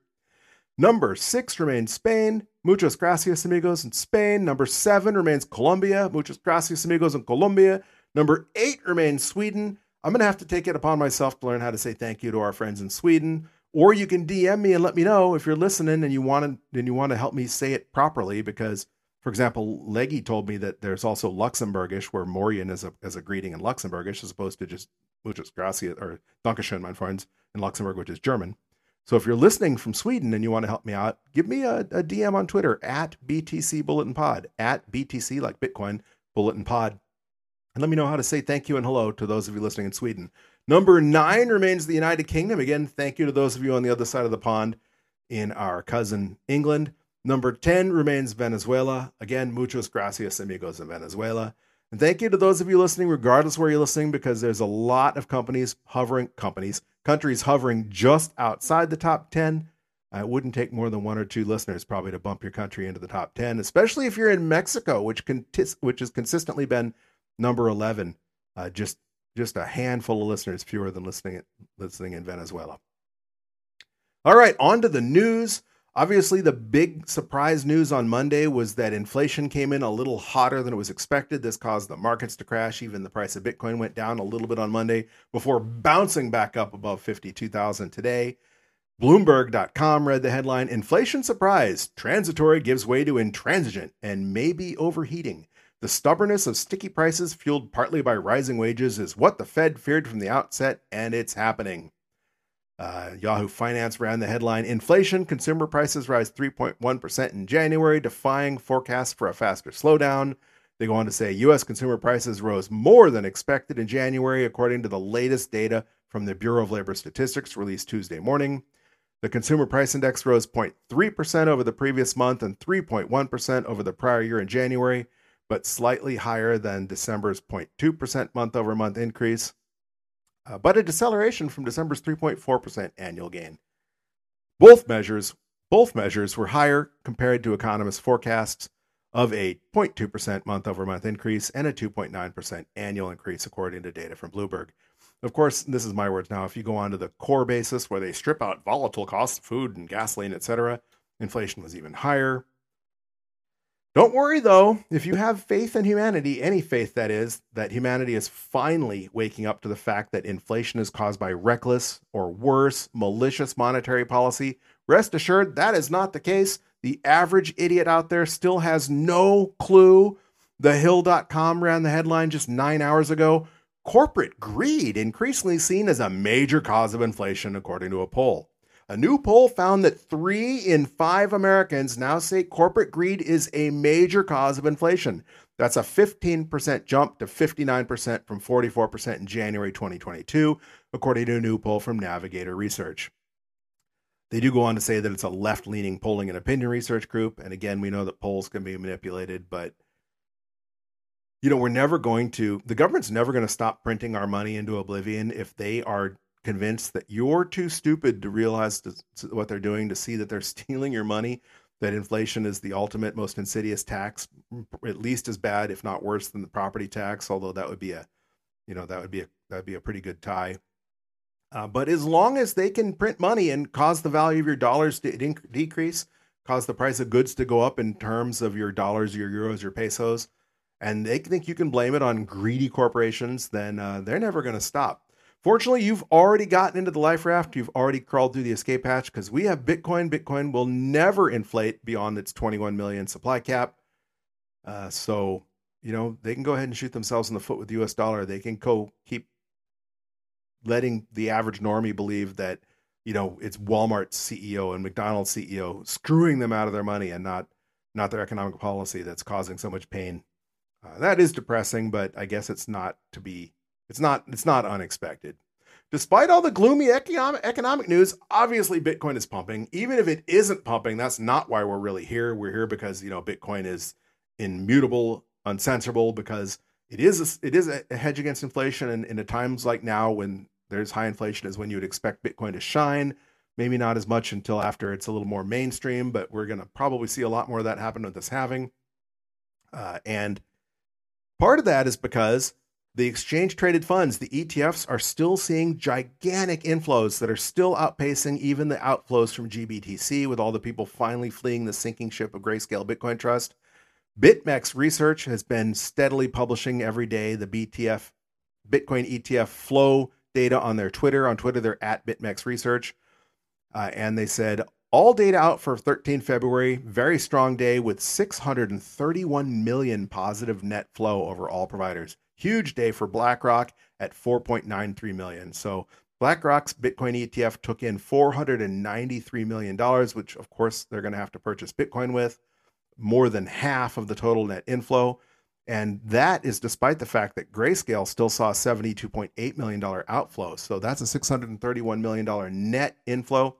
Number six remains Spain. Muchas gracias, amigos, in Spain. Number seven remains Colombia. Muchas gracias, amigos, in Colombia. Number eight remains Sweden. I'm going to have to take it upon myself to learn how to say thank you to our friends in Sweden. Or you can DM me and let me know if you're listening and you want to and you want to help me say it properly. Because, for example, Leggy told me that there's also Luxembourgish, where Morian is a as a greeting in Luxembourgish, as opposed to just muchas gracias or Dankeschön, mein friends, in Luxembourg, which is German. So if you're listening from Sweden and you want to help me out, give me a, a DM on Twitter at BTC Bulletin Pod, at BTC like Bitcoin Bulletin Pod and let me know how to say thank you and hello to those of you listening in Sweden. Number nine remains the United Kingdom. Again, thank you to those of you on the other side of the pond in our cousin England. Number 10 remains Venezuela. Again, muchos gracias, amigos in Venezuela. And thank you to those of you listening, regardless where you're listening, because there's a lot of companies hovering, companies, countries hovering just outside the top 10. Uh, it wouldn't take more than one or two listeners probably to bump your country into the top 10, especially if you're in Mexico, which, which has consistently been number 11 uh, just just a handful of listeners fewer than listening listening in Venezuela. All right, on to the news. Obviously, the big surprise news on Monday was that inflation came in a little hotter than it was expected. This caused the markets to crash. Even the price of Bitcoin went down a little bit on Monday before bouncing back up above 52,000 today. Bloomberg.com read the headline Inflation surprise. Transitory gives way to intransigent and maybe overheating. The stubbornness of sticky prices, fueled partly by rising wages, is what the Fed feared from the outset, and it's happening. Uh, Yahoo Finance ran the headline Inflation, consumer prices rise 3.1% in January, defying forecasts for a faster slowdown. They go on to say U.S. consumer prices rose more than expected in January, according to the latest data from the Bureau of Labor Statistics released Tuesday morning. The consumer price index rose 0.3% over the previous month and 3.1% over the prior year in January, but slightly higher than December's 0.2% month over month increase, uh, but a deceleration from December's 3.4% annual gain. Both measures, both measures were higher compared to economists' forecasts of a 0.2% month over month increase and a 2.9% annual increase, according to data from Bloomberg. Of course, this is my words now. If you go on to the core basis where they strip out volatile costs food and gasoline, etc., inflation was even higher. Don't worry though, if you have faith in humanity, any faith that is, that humanity is finally waking up to the fact that inflation is caused by reckless or worse, malicious monetary policy, rest assured that is not the case. The average idiot out there still has no clue. TheHill.com ran the headline just nine hours ago. Corporate greed increasingly seen as a major cause of inflation, according to a poll. A new poll found that three in five Americans now say corporate greed is a major cause of inflation. That's a 15% jump to 59% from 44% in January 2022, according to a new poll from Navigator Research. They do go on to say that it's a left leaning polling and opinion research group. And again, we know that polls can be manipulated, but you know, we're never going to, the government's never going to stop printing our money into oblivion if they are convinced that you're too stupid to realize what they're doing, to see that they're stealing your money, that inflation is the ultimate, most insidious tax, at least as bad, if not worse, than the property tax. Although that would be a, you know, that would be a that'd be a pretty good tie. Uh, but as long as they can print money and cause the value of your dollars to inc- decrease, cause the price of goods to go up in terms of your dollars, your euros, your pesos, and they think you can blame it on greedy corporations, then uh, they're never going to stop. Fortunately, you've already gotten into the life raft. You've already crawled through the escape hatch because we have Bitcoin. Bitcoin will never inflate beyond its 21 million supply cap. Uh, so, you know, they can go ahead and shoot themselves in the foot with the US dollar. They can go keep letting the average normie believe that, you know, it's Walmart CEO and McDonald's CEO screwing them out of their money and not not their economic policy that's causing so much pain. Uh, that is depressing, but I guess it's not to be it's not it's not unexpected. Despite all the gloomy economic news, obviously Bitcoin is pumping. Even if it isn't pumping, that's not why we're really here. We're here because you know Bitcoin is immutable, uncensorable, because it is a, it is a hedge against inflation. And in times like now, when there's high inflation, is when you would expect Bitcoin to shine. Maybe not as much until after it's a little more mainstream, but we're going to probably see a lot more of that happen with this halving. Uh, and part of that is because the exchange traded funds, the ETFs, are still seeing gigantic inflows that are still outpacing even the outflows from GBTC, with all the people finally fleeing the sinking ship of Grayscale Bitcoin Trust. BitMEX Research has been steadily publishing every day the BTF Bitcoin ETF flow data on their Twitter. On Twitter, they're at BitMEX Research. Uh, and they said all data out for 13 February, very strong day with 631 million positive net flow over all providers. Huge day for BlackRock at 4.93 million. So BlackRock's Bitcoin ETF took in 493 million dollars, which of course they're going to have to purchase Bitcoin with, more than half of the total net inflow. And that is despite the fact that Grayscale still saw a $72.8 million outflow. So that's a $631 million net inflow.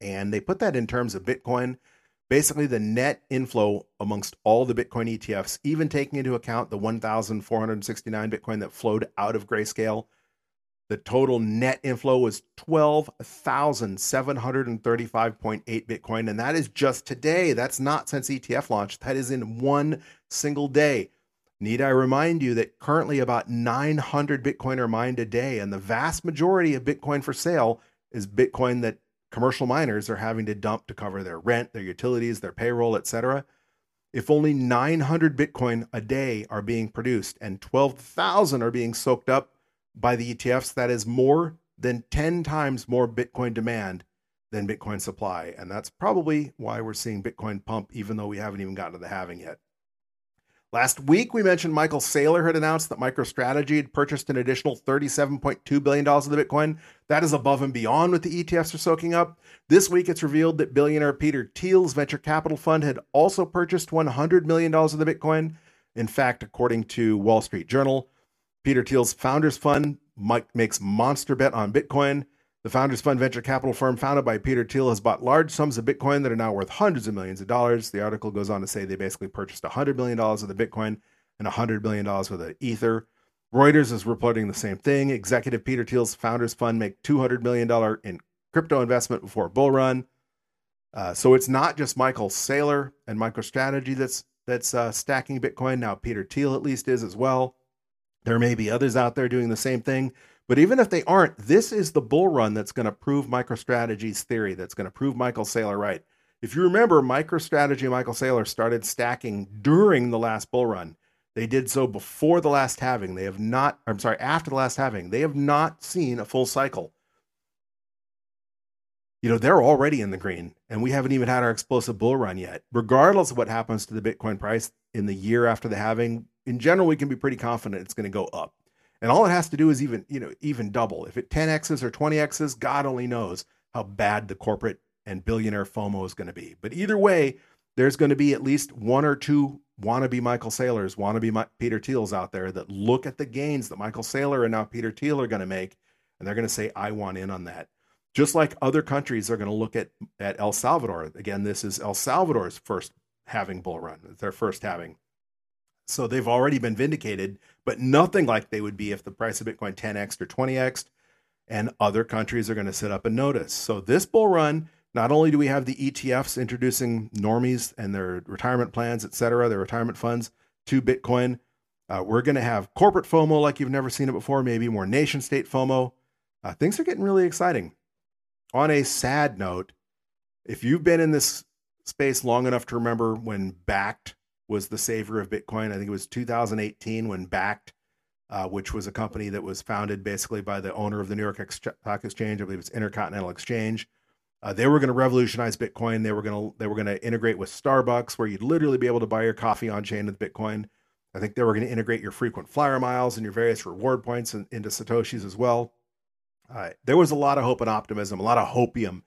And they put that in terms of Bitcoin basically the net inflow amongst all the Bitcoin ETFs, even taking into account the 1,469 Bitcoin that flowed out of Grayscale, the total net inflow was 12,735.8 Bitcoin. And that is just today. That's not since ETF launch. That is in one single day. Need I remind you that currently about 900 Bitcoin are mined a day, and the vast majority of Bitcoin for sale is Bitcoin that commercial miners are having to dump to cover their rent, their utilities, their payroll, etc. If only 900 Bitcoin a day are being produced and 12,000 are being soaked up by the ETFs, that is more than 10 times more Bitcoin demand than Bitcoin supply. And that's probably why we're seeing Bitcoin pump, even though we haven't even gotten to the halving yet. Last week, we mentioned Michael Saylor had announced that MicroStrategy had purchased an additional $37.2 billion of the Bitcoin. That is above and beyond what the ETFs are soaking up. This week, it's revealed that billionaire Peter Thiel's venture capital fund had also purchased $100 million of the Bitcoin. In fact, according to Wall Street Journal, Peter Thiel's founders fund makes monster bet on Bitcoin. The Founders Fund venture capital firm founded by Peter Thiel has bought large sums of Bitcoin that are now worth hundreds of millions of dollars. The article goes on to say they basically purchased $100 million of the Bitcoin and $100 million worth of Ether. Reuters is reporting the same thing. Executive Peter Thiel's Founders Fund make $200 million in crypto investment before bull run. Uh, so it's not just Michael Saylor and MicroStrategy that's that's uh, stacking Bitcoin. Now Peter Thiel at least is as well. There may be others out there doing the same thing. But even if they aren't, this is the bull run that's going to prove MicroStrategy's theory, that's going to prove Michael Saylor right. If you remember, MicroStrategy and Michael Saylor started stacking during the last bull run. They did so before the last halving. They have not, I'm sorry, after the last halving. They have not seen a full cycle. You know, they're already in the green, and we haven't even had our explosive bull run yet. Regardless of what happens to the Bitcoin price in the year after the halving, in general, we can be pretty confident it's going to go up. And all it has to do is even, you know, even double. If it 10x's or 20x's, God only knows how bad the corporate and billionaire FOMO is going to be. But either way, there's going to be at least one or two wannabe Michael Saylors, wannabe My- Peter Thiels out there that look at the gains that Michael Saylor and now Peter Thiel are going to make, and they're going to say, I want in on that. Just like other countries are going to look at, at El Salvador. Again, this is El Salvador's first having bull run, their first halving. So they've already been vindicated, but nothing like they would be if the price of Bitcoin 10x or 20x. And other countries are going to sit up and notice. So this bull run, not only do we have the ETFs introducing normies and their retirement plans, et cetera, their retirement funds to Bitcoin, uh, we're going to have corporate FOMO like you've never seen it before, maybe more nation state FOMO. Uh, things are getting really exciting. On a sad note, if you've been in this space long enough to remember when Bakkt was the savior of Bitcoin. I think it was 2018 when Bakkt, uh, which was a company that was founded basically by the owner of the New York Stock Exchange. I believe it's Intercontinental Exchange. Uh, they were going to revolutionize Bitcoin. They were going to they were going to integrate with Starbucks, where you'd literally be able to buy your coffee on chain with Bitcoin. I think they were going to integrate your frequent flyer miles and your various reward points in, into satoshis as well. Uh, there was a lot of hope and optimism, a lot of hopium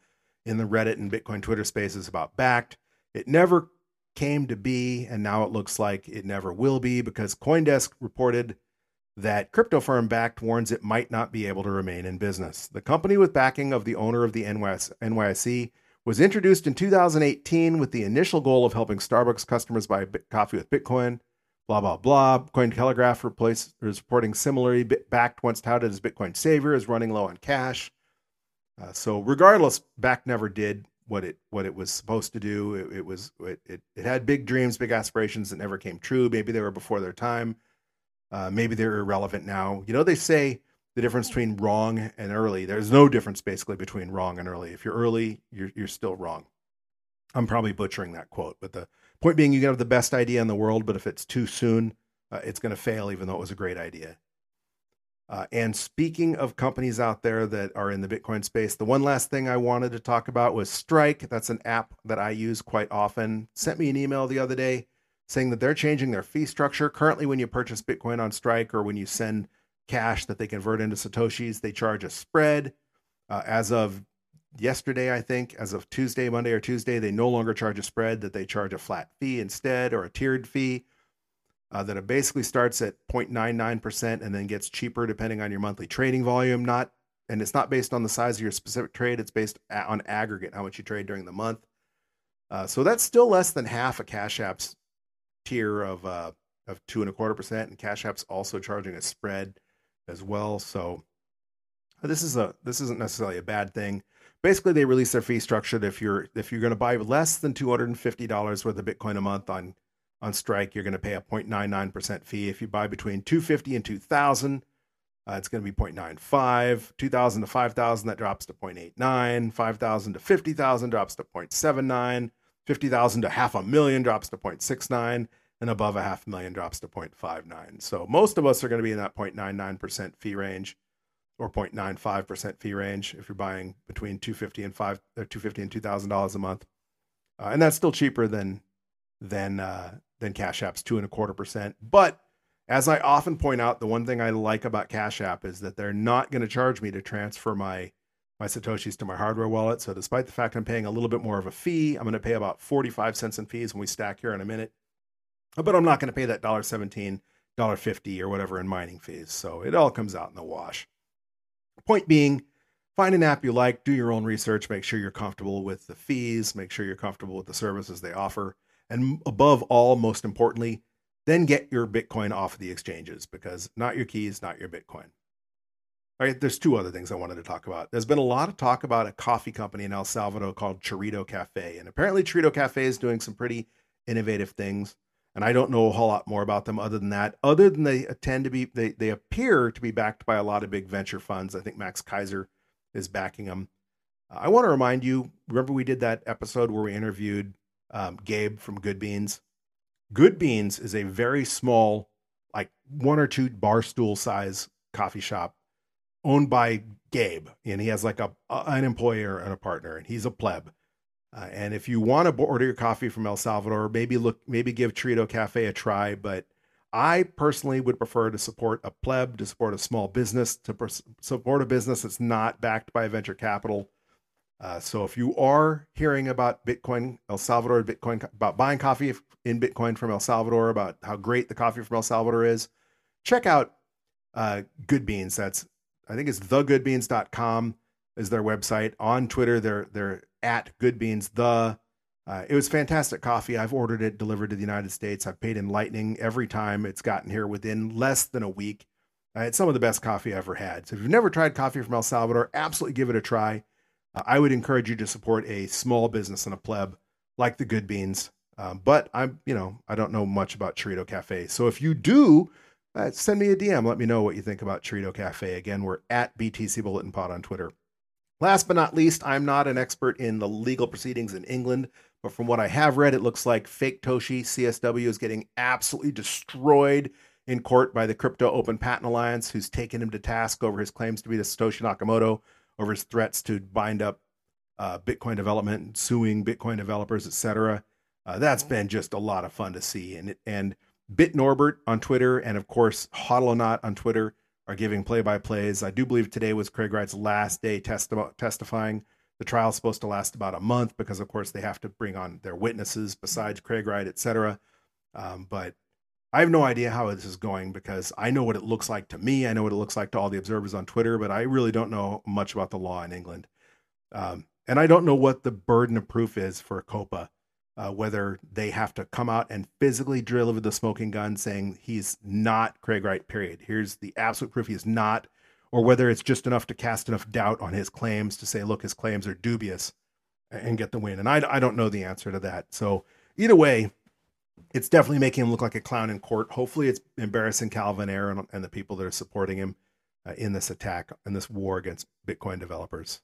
in the Reddit and Bitcoin Twitter spaces about Bakkt. It never came to be, and now it looks like it never will be because CoinDesk reported that crypto firm Bakkt warns it might not be able to remain in business. The company, with backing of the owner of the NYS, NYSE, was introduced in 2018 with the initial goal of helping Starbucks customers buy coffee with Bitcoin. Blah blah blah. Cointelegraph replaced is reporting similarly. Bakkt once touted as Bitcoin savior is running low on cash. Uh, so regardless, Bakkt never did what it what it was supposed to do. It, it was it, it, it had big dreams, big aspirations that never came true. Maybe they were before their time. Uh, maybe they're irrelevant now. You know, they say the difference between wrong and early. There's no difference basically between wrong and early. If you're early, you're you're still wrong. I'm probably butchering that quote, but the point being, you can have the best idea in the world, but if it's too soon, uh, it's going to fail, even though it was a great idea. Uh, and speaking of companies out there that are in the Bitcoin space, the one last thing I wanted to talk about was Strike. That's an app that I use quite often. Sent me an email the other day saying that they're changing their fee structure. Currently, when you purchase Bitcoin on Strike or when you send cash that they convert into Satoshis, they charge a spread. Uh, as of yesterday, I think, as of Tuesday, Monday, or Tuesday, they no longer charge a spread, that they charge a flat fee instead or a tiered fee uh, that it basically starts at 0.99% and then gets cheaper depending on your monthly trading volume. Not and it's not based on the size of your specific trade; it's based on aggregate, how much you trade during the month. Uh, so that's still less than half a Cash App's tier of uh, of two and a quarter percent, and Cash App's also charging a spread as well. So uh, this is a this isn't necessarily a bad thing. Basically, they release their fee structure that if you're if you're going to buy less than two hundred and fifty dollars worth of Bitcoin a month on on strike, you're going to pay a 0.99% fee. If you buy between 250 and 2000, uh, it's going to be 0.95. 2000 to 5000, that drops to 0.89. 5000 to 50,000 drops to 0.79. 50,000 to half a million drops to 0.69. And above a half million drops to 0.59. So most of us are going to be in that 0.99% fee range or 0.95% fee range if you're buying between 250 and 5 or 250 and $2,000 a month. Uh, and that's still cheaper than than uh, than Cash App's two and a quarter percent. But as I often point out, the one thing I like about Cash App is that they're not going to charge me to transfer my my satoshis to my hardware wallet. So despite the fact I'm paying a little bit more of a fee, I'm going to pay about 45 cents in fees when we stack here in a minute. But I'm not going to pay that dollar 17, dollar 50 or whatever in mining fees. So it all comes out in the wash. Point being, find an app you like, do your own research, make sure you're comfortable with the fees, make sure you're comfortable with the services they offer. And above all, most importantly, then get your Bitcoin off the exchanges because not your keys, not your Bitcoin. All right, there's two other things I wanted to talk about. There's been a lot of talk about a coffee company in El Salvador called Chorrito Cafe. And apparently, Chorrito Cafe is doing some pretty innovative things. And I don't know a whole lot more about them other than that. Other than they tend to be, they, they appear to be backed by a lot of big venture funds. I think Max Keiser is backing them. I want to remind you remember, we did that episode where we interviewed um, Gabe from Good Beans. Good Beans is a very small, like one or two bar stool size coffee shop owned by Gabe, and he has like a, an employer and a partner, and he's a pleb. Uh, and if you want to order your coffee from El Salvador, maybe look, maybe give Chorrito Cafe a try. But I personally would prefer to support a pleb, to support a small business, to support a business that's not backed by venture capital. Uh, so if you are hearing about Bitcoin, El Salvador, Bitcoin, about buying coffee in Bitcoin from El Salvador, about how great the coffee from El Salvador is, check out uh, Good Beans. That's I think it's thegoodbeans.com is their website. On Twitter, they're they're at Good Beans the. Uh, it was fantastic coffee. I've ordered it delivered to the United States. I've paid in Lightning every time it's gotten here within less than a week. Uh, it's some of the best coffee I've ever had. So if you've never tried coffee from El Salvador, absolutely give it a try. I would encourage you to support a small business and a pleb like the Good Beans. Um, but I'm, you know, I don't know much about Chorrito Cafe. So if you do, uh, send me a DM. Let me know what you think about Chorrito Cafe. Again, we're at BTC Bulletin Pod on Twitter. Last but not least, I'm not an expert in the legal proceedings in England, but from what I have read, it looks like Faketoshi CSW is getting absolutely destroyed in court by the Crypto Open Patent Alliance, who's taken him to task over his claims to be the Satoshi Nakamoto, over his threats to bind up uh, Bitcoin development, suing Bitcoin developers, etc. Uh, that's been just a lot of fun to see. And and BitNorbert on Twitter, and of course Hodlonaut on Twitter are giving play-by-plays. I do believe today was Craig Wright's last day testi- testifying. The trial is supposed to last about a month because, of course, they have to bring on their witnesses besides Craig Wright, etc. Um, but I have no idea how this is going because I know what it looks like to me. I know what it looks like to all the observers on Twitter, but I really don't know much about the law in England. Um, and I don't know what the burden of proof is for COPA, uh, whether they have to come out and physically drill deliver the smoking gun saying he's not Craig Wright, period. Here's the absolute proof he is not, or whether it's just enough to cast enough doubt on his claims to say, look, his claims are dubious and get the win. And I, I don't know the answer to that. So either way, it's definitely making him look like a clown in court. Hopefully, it's embarrassing Calvin Ayre and, and the people that are supporting him uh, in this attack, and this war against Bitcoin developers.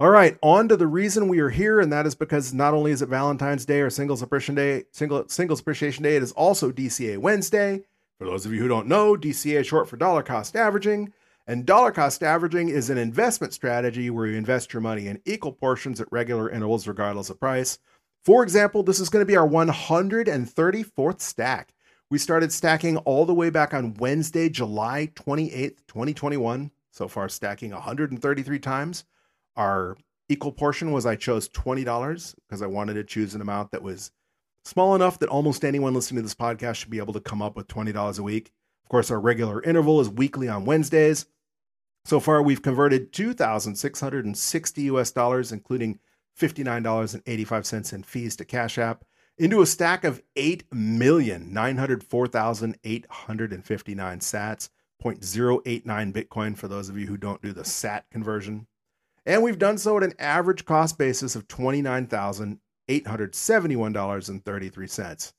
All right, on to the reason we are here, and that is because not only is it Valentine's Day or Singles Appreciation Day, single, Singles Appreciation Day, it is also DCA Wednesday. For those of you who don't know, DCA is short for dollar cost averaging, and dollar cost averaging is an investment strategy where you invest your money in equal portions at regular intervals, regardless of price. For example, this is going to be our 134th stack. We started stacking all the way back on Wednesday, July 28th, 2021. So far, stacking 133 times. Our equal portion was I chose $20 because I wanted to choose an amount that was small enough that almost anyone listening to this podcast should be able to come up with $20 a week. Of course, our regular interval is weekly on Wednesdays. So far, we've converted 2,660 US dollars, including $59.85 in fees to Cash App, into a stack of 8,904,859 sats, 0.089 Bitcoin for those of you who don't do the SAT conversion. And we've done so at an average cost basis of $29,871.33.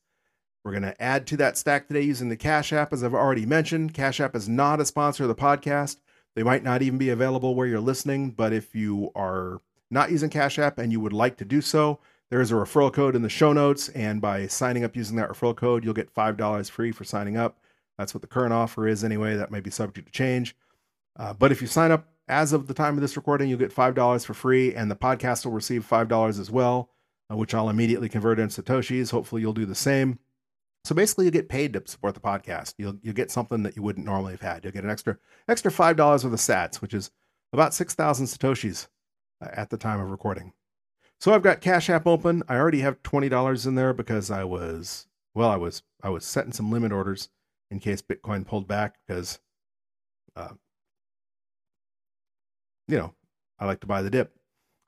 We're going to add to that stack today using the Cash App, as I've already mentioned. Cash App is not a sponsor of the podcast. They might not even be available where you're listening, but if you are not using Cash App and you would like to do so, there is a referral code in the show notes. And by signing up using that referral code, you'll get $5 free for signing up. That's what the current offer is anyway. That may be subject to change. Uh, but if you sign up as of the time of this recording, you'll get $5 for free, and the podcast will receive $5 as well, uh, which I'll immediately convert into Satoshis. Hopefully, you'll do the same. So basically, you get paid to support the podcast. You'll you get something that you wouldn't normally have had. You'll get an extra extra five dollars of Sats, which is about six thousand satoshis at the time of recording. So I've got Cash App open. I already have twenty dollars in there because I was well, I was I was setting some limit orders in case Bitcoin pulled back because uh, you know, I like to buy the dip.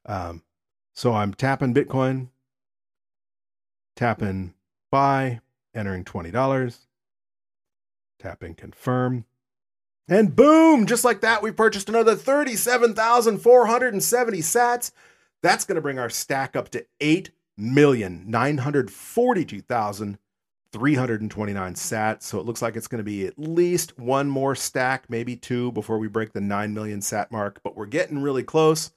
Um, so I'm tapping Bitcoin, tapping buy, entering $20, tapping confirm. And boom, just like that, we purchased another 37,470 sats. That's going to bring our stack up to 8,942,000 329 sat. So it looks like it's going to be at least one more stack, maybe two, before we break the 9 million sat mark. But we're getting really close.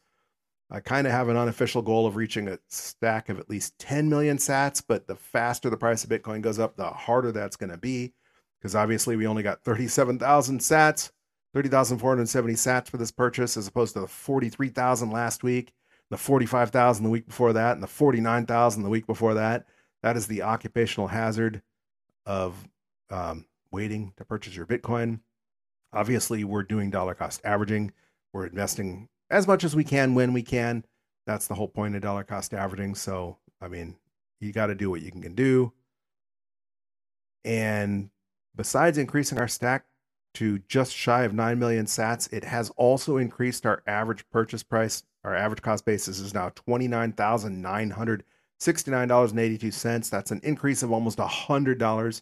I kind of have an unofficial goal of reaching a stack of at least 10 million sats, but the faster the price of Bitcoin goes up, the harder that's going to be. Because obviously, we only got 37,000 sats, 30,470 sats for this purchase, as opposed to the 43,000 last week, the 45,000 the week before that, and the 49,000 the week before that. That is the occupational hazard of um, waiting to purchase your Bitcoin. Obviously, we're doing dollar cost averaging. We're investing as much as we can when we can. That's the whole point of dollar cost averaging. So, I mean, you got to do what you can do. And besides increasing our stack to just shy of 9 million sats, it has also increased our average purchase price. Our average cost basis is now 29,900 $69.82. That's an increase of almost $100.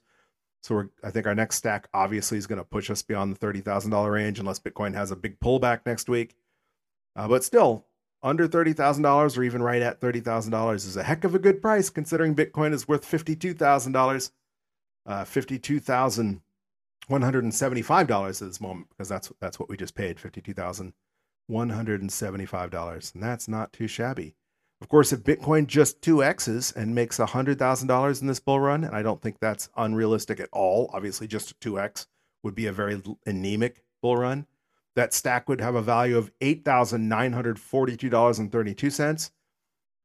So I think our next stack obviously is going to push us beyond the $30,000 range unless Bitcoin has a big pullback next week. Uh, but still, under $30,000 or even right at $30,000 is a heck of a good price considering Bitcoin is worth $52,000, uh, $52,175 at this moment because that's that's what we just paid, $52,175. And that's not too shabby. Of course, if Bitcoin just 2x's and makes $100,000 in this bull run, and I don't think that's unrealistic at all, obviously just a 2x would be a very anemic bull run, that stack would have a value of $8,942.32.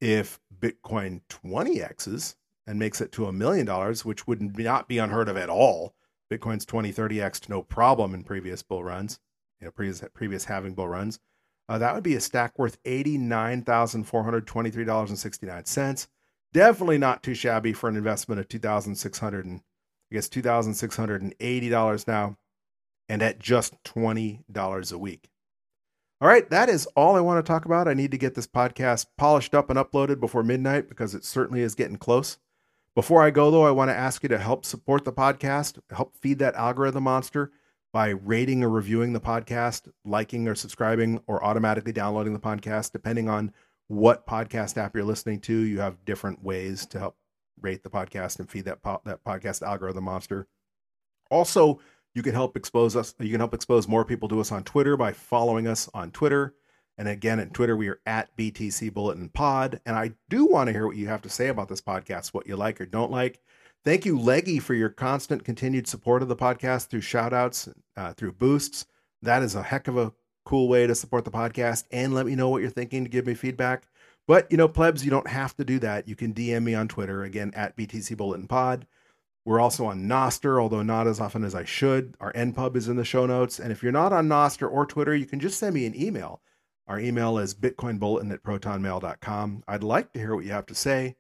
If Bitcoin 20x's and makes it to a million dollars, which would not be unheard of at all, Bitcoin's 20, 30x no problem in previous bull runs, you know, previous, previous bull runs uh, that would be a stack worth $89,423.69. Definitely not too shabby for an investment of 2600 and I guess $2,680 now and at just $20 a week. All right, that is all I want to talk about. I need to get this podcast polished up and uploaded before midnight because it certainly is getting close. Before I go, though, I want to ask you to help support the podcast, help feed that algorithm monster by rating or reviewing the podcast, liking or subscribing, or automatically downloading the podcast, depending on what podcast app you're listening to. You have different ways to help rate the podcast and feed that po- that podcast algorithm monster. Also, you can help expose us. You can help expose more people to us on Twitter by following us on Twitter. And again, at Twitter, we are at BTC Bulletin Pod. And I do want to hear what you have to say about this podcast, what you like or don't like. Thank you, Leggy, for your constant continued support of the podcast through shoutouts, uh, through boosts. That is a heck of a cool way to support the podcast. And let me know what you're thinking to give me feedback. But, you know, plebs, you don't have to do that. You can DM me on Twitter, again, at BTC Bulletin Pod. We're also on Nostr, although not as often as I should. Our NPub is in the show notes. And if you're not on Nostr or Twitter, you can just send me an email. Our email is bitcoinbulletin at protonmail.com. I'd like to hear what you have to say.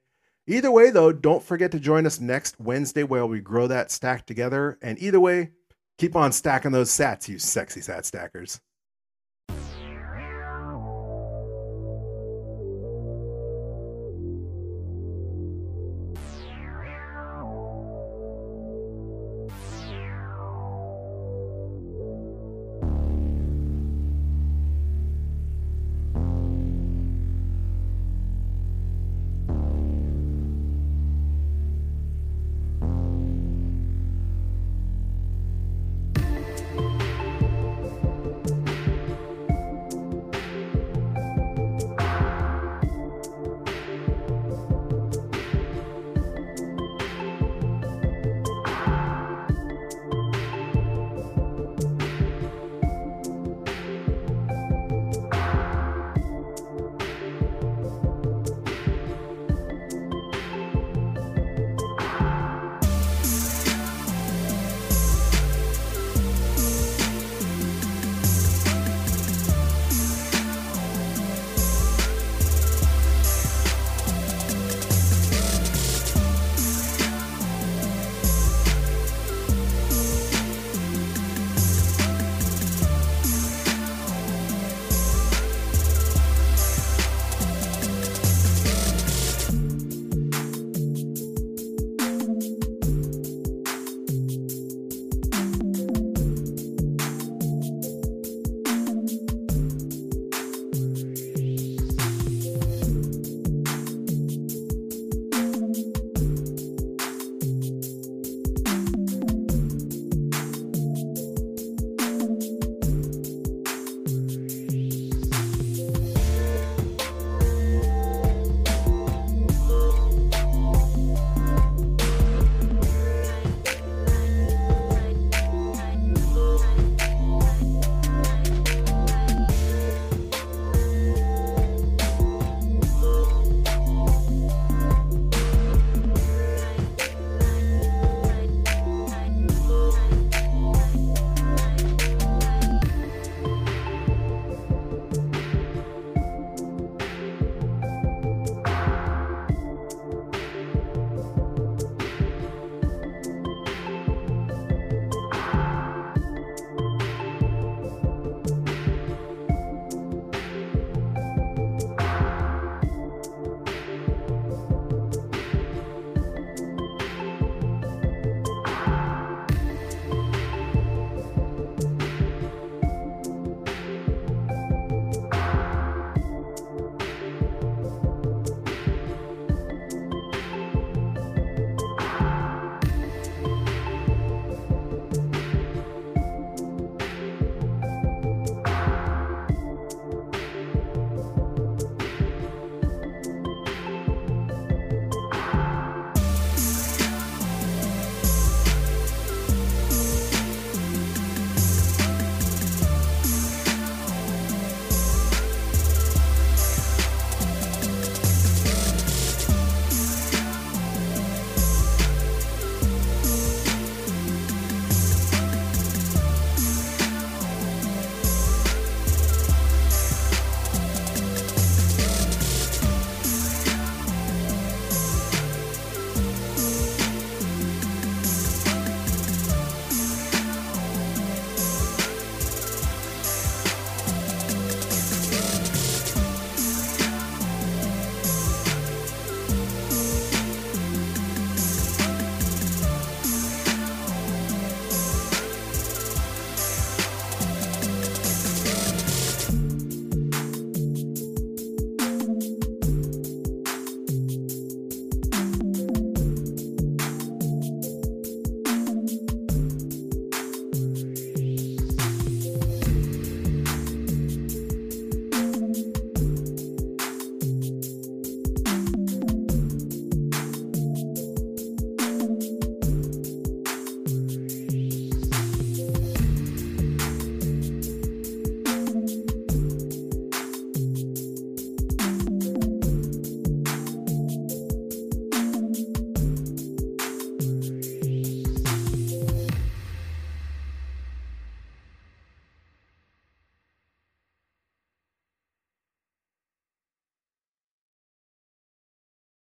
Either way, though, don't forget to join us next Wednesday where we grow that stack together. And either way, keep on stacking those sats, you sexy sat stackers.